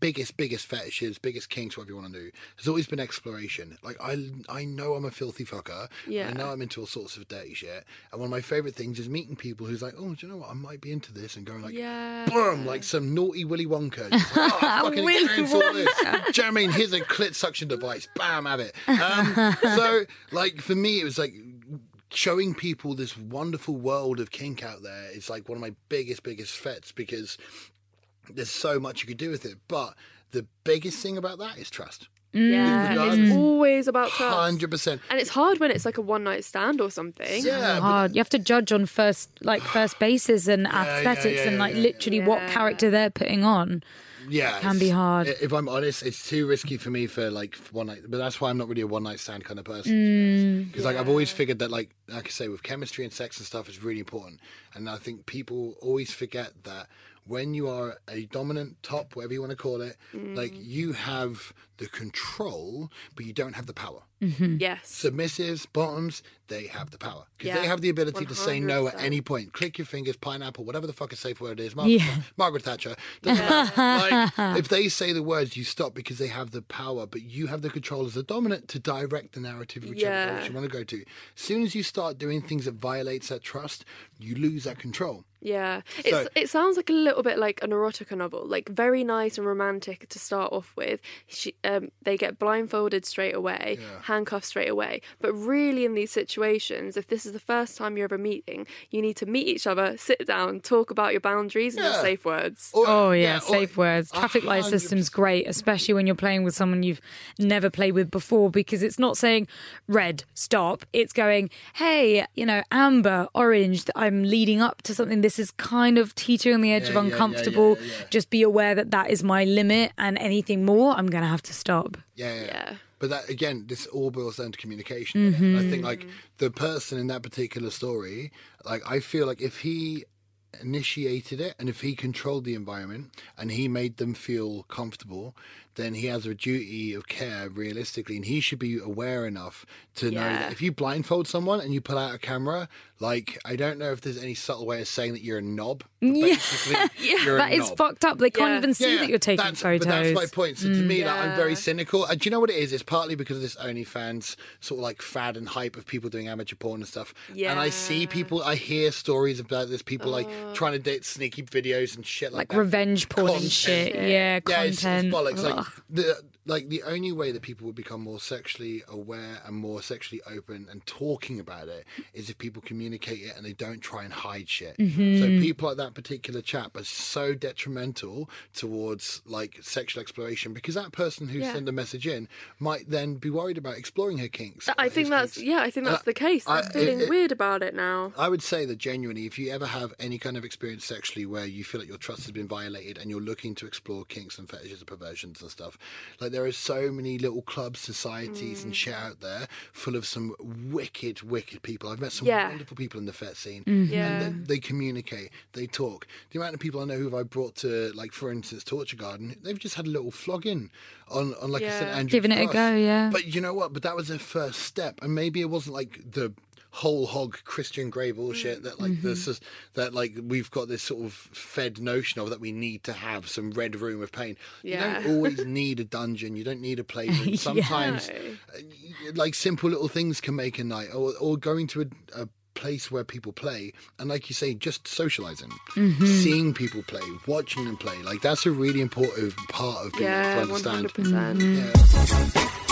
Speaker 4: biggest biggest fetishes biggest kinks whatever you want to do has always been exploration like i i know i'm a filthy fucker
Speaker 5: Yeah.
Speaker 4: i know i'm into all sorts of dirty shit and one of my favorite things is meeting people who's like oh do you know what i might be into this and going like
Speaker 5: Yeah.
Speaker 4: boom like some naughty willy wonka Just like, oh, I fucking
Speaker 3: Willy
Speaker 4: experience all this do you know what I mean? Here's a clit suction device. Bam, have it. Um, so, like, for me, it was like showing people this wonderful world of kink out there is like one of my biggest, biggest fets because there's so much you could do with it. But the biggest thing about that is trust.
Speaker 5: Yeah,
Speaker 4: Regardless.
Speaker 5: it's always about trust.
Speaker 4: Hundred percent.
Speaker 5: And it's hard when it's like a one night stand or something.
Speaker 4: Yeah, but
Speaker 3: hard. You have to judge on first, like first bases and
Speaker 4: yeah,
Speaker 3: aesthetics
Speaker 4: yeah,
Speaker 3: and like
Speaker 4: yeah,
Speaker 3: literally what character they're putting on.
Speaker 4: Yeah, it
Speaker 3: can be hard.
Speaker 4: If I'm honest, it's too risky for me for like one night. But that's why I'm not really a one night stand kind of
Speaker 3: Mm.
Speaker 4: person. Because like I've always figured that like like I say with chemistry and sex and stuff is really important. And I think people always forget that when you are a dominant top, whatever you want to call it, like you have the control, but you don't have the power.
Speaker 5: Yes.
Speaker 4: Submissives, bottoms, they have the power because they have the ability to say no at any point. Click your fingers, pineapple, whatever the fuck a safe word is. Margaret,
Speaker 3: Yeah.
Speaker 4: Margaret Thatcher. Doesn't matter. like, if they say the words, you stop because they have the power, but you have the control as a dominant to direct the narrative whichever
Speaker 5: Yeah.
Speaker 4: direction you want to go to. As soon as you start doing things that violates that trust, you lose that control.
Speaker 5: Yeah, it's,
Speaker 4: So-
Speaker 5: it sounds like a little bit like an erotica novel, like very nice and romantic to start off with. She, um, they get blindfolded straight away, handcuffed straight away. But really, in these situations, if this is the first time you're ever meeting, you need to meet each other, sit down, talk about your boundaries and your safe words.
Speaker 4: Or-
Speaker 3: Oh yeah,
Speaker 4: or-
Speaker 3: safe words.
Speaker 4: a
Speaker 3: Traffic light system's great, especially when you're playing with someone you've never played with before, because it's not saying red, stop. It's going, hey, you know, amber, orange. I'm leading up to something. This is kind of teetering on the edge
Speaker 4: Yeah,
Speaker 3: of
Speaker 4: yeah, yeah,
Speaker 3: uncomfortable.
Speaker 4: yeah, yeah.
Speaker 3: Just be aware that that is my limit, and anything more, I'm gonna have to stop.
Speaker 4: Yeah, yeah. But that again, this all boils down to communication.
Speaker 3: Mm-hmm.
Speaker 4: I think like the person in that particular story, like I feel like if he initiated it and if he controlled the environment and he made them feel comfortable, then he has a duty of care realistically and he should be aware enough to know that if you blindfold someone and you pull out a camera, like I don't know if there's any subtle way of saying that you're a knob. But
Speaker 3: Yeah.
Speaker 4: basically you're
Speaker 3: That
Speaker 4: a
Speaker 3: is
Speaker 4: knob.
Speaker 3: fucked up. They can't
Speaker 5: Yeah.
Speaker 3: even see that you're taking
Speaker 4: that's,
Speaker 3: photos.
Speaker 4: But that's my point. So to mm. me, like, I'm very cynical. And do you know what it is? It's partly because of this OnlyFans sort of like fad and hype of people doing amateur porn and stuff. Yeah. And I see people, I hear stories about this, people like trying to date sneaky videos and shit like,
Speaker 3: like
Speaker 4: that.
Speaker 3: revenge porn and shit. Yeah,
Speaker 4: Yeah, it's, it's
Speaker 3: content.
Speaker 4: bollocks. Like The like the only way that people will become more sexually aware and more sexually open and talking about it is if people communicate it and they don't try and hide shit.
Speaker 3: Mm-hmm.
Speaker 4: So people like that particular chap are so detrimental towards like sexual exploration because that person who
Speaker 5: Yeah.
Speaker 4: sent the message in might then be worried about exploring her kinks.
Speaker 5: I think that's
Speaker 4: kinks.
Speaker 5: yeah. I think that's
Speaker 4: Uh,
Speaker 5: the case.
Speaker 4: I-
Speaker 5: They're feeling
Speaker 4: it- it-
Speaker 5: weird about it now.
Speaker 4: I would say that genuinely, if you ever have any kind of experience sexually where you feel like your trust has been violated and you're looking to explore kinks and fetishes and perversions and stuff, like there are so many little clubs, societies, and mm. shit out there full of some wicked, wicked people. I've met some
Speaker 5: Yeah.
Speaker 4: wonderful people in the fet scene, mm-hmm.
Speaker 5: Yeah.
Speaker 4: and they, they communicate, they talk. The amount of people I know who I brought to, like for instance, Torture Garden, they've just had a little flog in on, on like a St
Speaker 5: Yeah.
Speaker 4: Andrew's
Speaker 3: Giving it a go, yeah.
Speaker 4: But you know what? But that was their first step, and maybe it wasn't like the whole hog Christian Grey bullshit that like this is that like we've got this sort of fed notion of that we need to have some red room of pain. You don't always need a dungeon. You don't need a playroom. Sometimes, uh, like simple little things can make a night, or or going to a. a place where people play and like you say just socializing seeing people play watching them play like that's a really important part of being
Speaker 5: Yeah,
Speaker 4: able to understand
Speaker 5: hundred percent.
Speaker 4: yeah.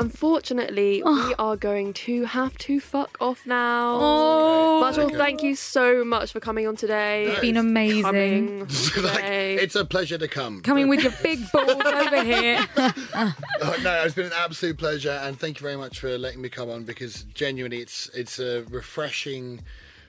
Speaker 5: Unfortunately, oh. we are going to have to fuck off now.
Speaker 3: Oh,
Speaker 5: Marshall,
Speaker 4: Okay.
Speaker 5: thank you so much for coming on today.
Speaker 3: it's been amazing.
Speaker 4: Like, it's a pleasure to come.
Speaker 3: Coming with your big balls over here.
Speaker 4: Oh, no, it's been an absolute pleasure, and thank you very much for letting me come on because genuinely, it's it's a refreshing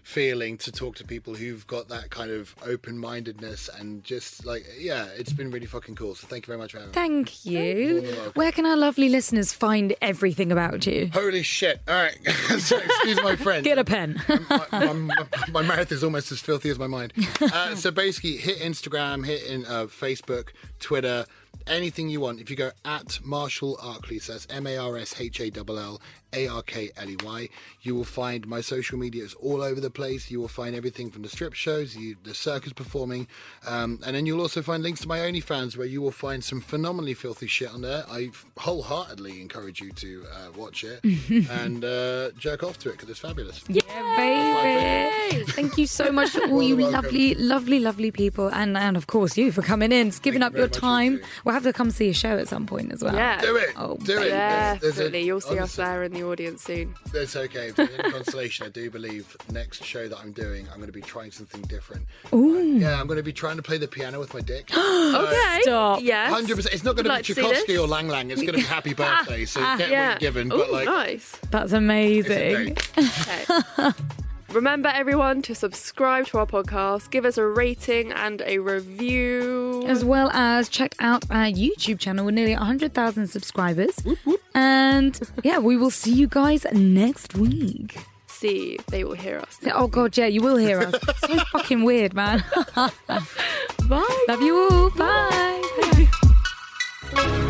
Speaker 4: feeling to talk to people who've got that kind of open-mindedness and just like yeah, it's been really fucking cool. So thank you very much for having me.
Speaker 3: Thank you. Where can our lovely listeners find everything about you?
Speaker 4: Holy shit! All right, so excuse my friend.
Speaker 3: Get a pen.
Speaker 4: my, my, my, my mouth is almost as filthy as my mind. Uh, so basically, hit Instagram, hit in uh, Facebook, Twitter, anything you want. If you go at Marshall Arkley, so that's M A R S H A L L A R K L E Y, you will find my social media is all over the place. You will find everything from the strip shows, you, the circus performing, um, and then you'll also find links to my OnlyFans where you will find some phenomenally filthy shit on there. I wholeheartedly encourage you to uh, watch it and uh, jerk off to it because it's fabulous.
Speaker 3: Yeah, baby. Thank you so much to all you
Speaker 4: welcome.
Speaker 3: lovely, lovely, lovely people, and and of course you for coming in, giving
Speaker 4: you
Speaker 3: up your
Speaker 4: very much
Speaker 3: time.
Speaker 4: Indeed.
Speaker 3: We'll have to come see a show at some point as well.
Speaker 5: Yeah.
Speaker 4: Do it.
Speaker 3: Oh,
Speaker 4: do it. There's- there's a-
Speaker 5: Definitely. You'll see us there in the audience soon.
Speaker 4: It's okay. If there's any consolation, I do believe next show that I'm doing, I'm going to be trying something different.
Speaker 3: Ooh.
Speaker 4: Yeah, I'm going to be trying to play the piano with my dick.
Speaker 5: Okay.
Speaker 3: Stop.
Speaker 5: Yes.
Speaker 4: Hundred percent. It's not going to
Speaker 5: like
Speaker 4: be
Speaker 5: to see
Speaker 4: Tchaikovsky
Speaker 5: this?
Speaker 4: or Lang Lang. It's going to be Happy Birthday. So get
Speaker 5: Yeah.
Speaker 4: what you're given.
Speaker 5: Ooh,
Speaker 4: But like,
Speaker 5: nice.
Speaker 3: That's
Speaker 4: it's a
Speaker 3: amazing.
Speaker 5: Okay. Remember, everyone, to subscribe to our podcast, give us a rating and a review.
Speaker 3: As well as check out our YouTube channel with nearly 100,000 subscribers. And yeah, we will see you guys next week.
Speaker 5: See, they will hear us.
Speaker 3: Oh, God, yeah, you will hear us. so fucking weird, man.
Speaker 5: Bye.
Speaker 3: Love you all. Bye.